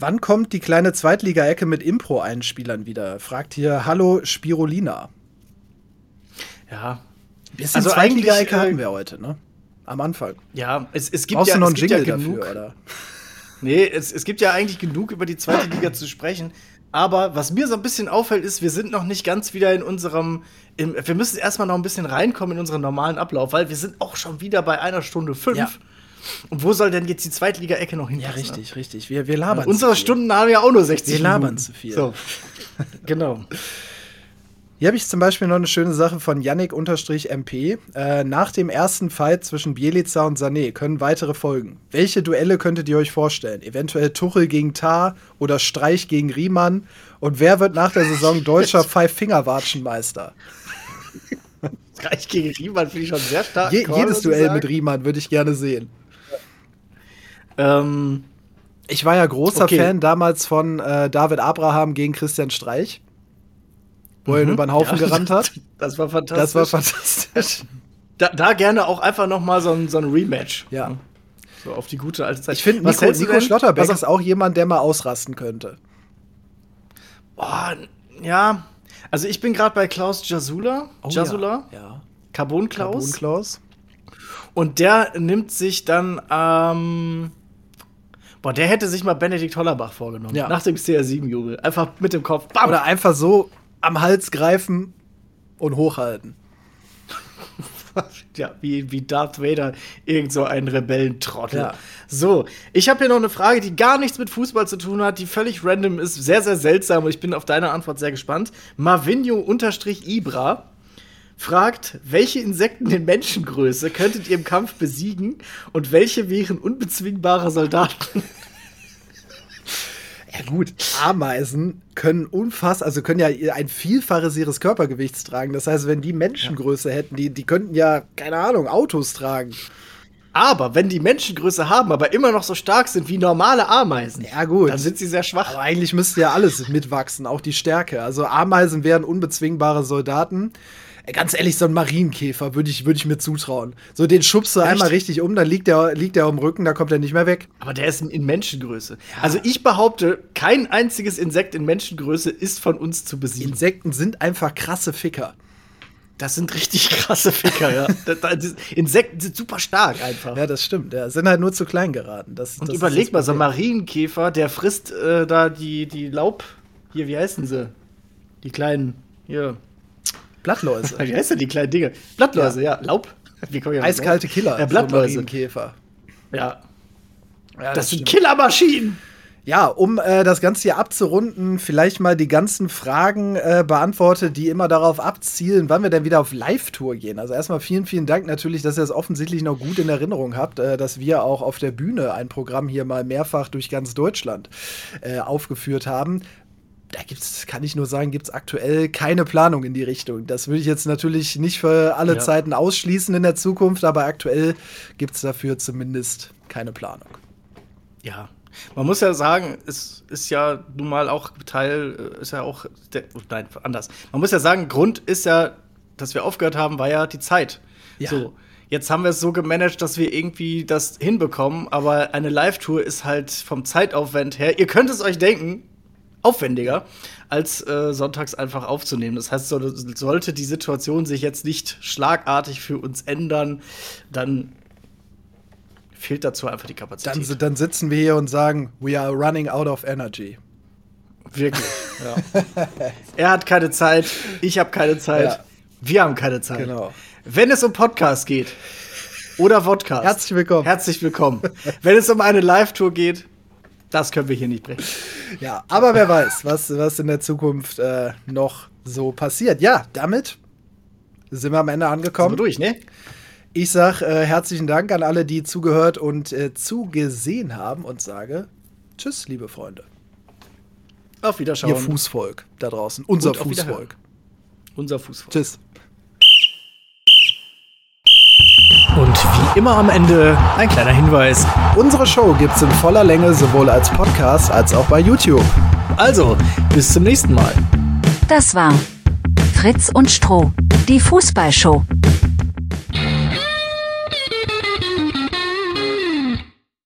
Wann kommt die kleine Zweitliga-Ecke mit Impro-Einspielern wieder? Fragt hier Hallo Spirulina. ja. Bisschen Also Zweitliga-Ecke äh, hatten wir heute, ne? Am Anfang. Ja, es, es gibt Brauchst ja, du noch es einen gibt Jingle ja genug. dafür, oder? Nee, es, es gibt ja eigentlich genug über die zweite Liga zu sprechen. Aber was mir so ein bisschen auffällt, ist, wir sind noch nicht ganz wieder in unserem. Im, wir müssen erstmal noch ein bisschen reinkommen in unseren normalen Ablauf, weil wir sind auch schon wieder bei einer Stunde fünf. Ja. Und wo soll denn jetzt die Zweitliga-Ecke noch hin? Ja, richtig, richtig. Wir, wir labern. Unsere zu viel. Stunden haben ja auch nur 60 Wir labern Minuten. zu viel. So. genau. Hier habe ich zum Beispiel noch eine schöne Sache von Yannick-MP. Äh, nach dem ersten Fight zwischen Bielica und Sané können weitere folgen. Welche Duelle könntet ihr euch vorstellen? Eventuell Tuchel gegen Tar oder Streich gegen Riemann? Und wer wird nach der Saison deutscher Five-Finger-Watschenmeister? Reich gegen Riemann finde ich schon sehr stark. Je jedes Duell mit Riemann würde ich gerne sehen. Ähm, Ich war ja großer Okay. Fan damals von äh, David Abraham gegen Christian Streich, wo er ihn über den Haufen ja, gerannt hat. Das war fantastisch. Das war fantastisch. Da, da gerne auch einfach noch mal so ein, so ein Rematch. Ja. So auf die gute alte Zeit. Ich finde, Nico, Nico Schlotterbeck ist auch jemand, der mal ausrasten könnte. Oh, ja. Also ich bin gerade bei Klaus Jasula. Jasula. Oh Ja. ja. Carbon Klaus. Carbon Klaus. Und der nimmt sich dann am Boah, der hätte sich mal Benedikt Hollerbach vorgenommen. Ja. Nach dem CR7-Jubel. Einfach mit dem Kopf. Bam! Oder einfach so am Hals greifen und hochhalten. ja, wie, wie Darth Vader, irgend so ein Rebellentrottel. Ja. So, ich habe hier noch eine Frage, die gar nichts mit Fußball zu tun hat, die völlig random ist, sehr, sehr seltsam und ich bin auf deine Antwort sehr gespannt. Marvinho-Ibra fragt, welche Insekten in Menschengröße könntet ihr im Kampf besiegen und welche wären unbezwingbare Soldaten? Ja gut, Ameisen können unfassbar, also können ja ein Vielfaches ihres Körpergewichts tragen. Das heißt, wenn die Menschengröße hätten, die, die könnten ja, keine Ahnung, Autos tragen. Aber wenn die Menschengröße haben, aber immer noch so stark sind wie normale Ameisen, Ja gut. dann sind sie sehr schwach. Aber eigentlich müsste ja alles mitwachsen, auch die Stärke. Also Ameisen wären unbezwingbare Soldaten. Ganz ehrlich, so ein Marienkäfer würde ich, würd ich mir zutrauen. So, den schubst du Echt? einmal richtig um, dann liegt der, liegt der am Rücken, da kommt er nicht mehr weg. Aber der ist in- Menschengröße. Also ich behaupte, kein einziges Insekt in Menschengröße ist von uns zu besiegen. Insekten sind einfach krasse Ficker. Das sind richtig krasse Ficker, ja. Insekten sind super stark einfach. Ja, das stimmt. Ja, sind halt nur zu klein geraten. Das, Und das überleg ist mal, so ein. Marienkäfer, der frisst äh, da die, die Laub. Hier, wie heißen sie? Die kleinen. Hier. Blattläuse. Wie heißt denn die kleinen Dinge? Blattläuse, ja. Laub. Auf das Eiskalte Wort? Killer. Ja, so Blattläuse. Marienkäfer. ja. Ja, Das sind stimmt. Killermaschinen. Ja, um äh, das Ganze hier abzurunden, vielleicht mal die ganzen Fragen äh, beantwortet, die immer darauf abzielen, wann wir denn wieder auf Live-Tour gehen. Also erstmal vielen, vielen Dank natürlich, dass ihr das offensichtlich noch gut in Erinnerung habt, äh, dass wir auch auf der Bühne ein Programm hier mal mehrfach durch ganz Deutschland äh, aufgeführt haben. Da gibt's, kann ich nur sagen, gibt's aktuell keine Planung in die Richtung. Das würde ich jetzt natürlich nicht für alle Ja. Zeiten ausschließen in der Zukunft, aber aktuell gibt's dafür zumindest keine Planung. Ja. Man muss ja sagen, es ist ja nun mal auch Teil, äh, ist ja auch, der, oh, nein, anders. Man muss ja sagen, Grund ist ja, dass wir aufgehört haben, war ja die Zeit. Ja. So. Jetzt haben wir es so gemanagt, dass wir irgendwie das hinbekommen, aber eine Live-Tour ist halt vom Zeitaufwand her, ihr könnt es euch denken, aufwendiger, als äh, sonntags einfach aufzunehmen. Das heißt, so, sollte die Situation sich jetzt nicht schlagartig für uns ändern, dann fehlt dazu einfach die Kapazität. Dann, dann sitzen wir hier und sagen, we are running out of energy. Wirklich. Ja. er hat keine Zeit, ich habe keine Zeit, Ja. wir haben keine Zeit. Genau. Wenn es um Podcast geht oder Podcast, Herzlich willkommen. Herzlich willkommen. Wenn es um eine Live-Tour geht, das können wir hier nicht bringen. Ja, aber wer weiß, was, was in der Zukunft äh, noch so passiert. Ja, damit sind wir am Ende Kommen wir angekommen. durch, ne? Ich sage äh, herzlichen Dank an alle, die zugehört und äh, zugesehen haben und sage Tschüss, liebe Freunde. Auf Wiederschauen. Ihr Fußvolk da draußen. Unser. Fußvolk. Unser Fußball. Tschüss. Und wie immer am Ende ein kleiner Hinweis. Unsere Show gibt's in voller Länge sowohl als Podcast als auch bei YouTube. Also, bis zum nächsten Mal. Das war Fritz und Stroh, die Fußballshow.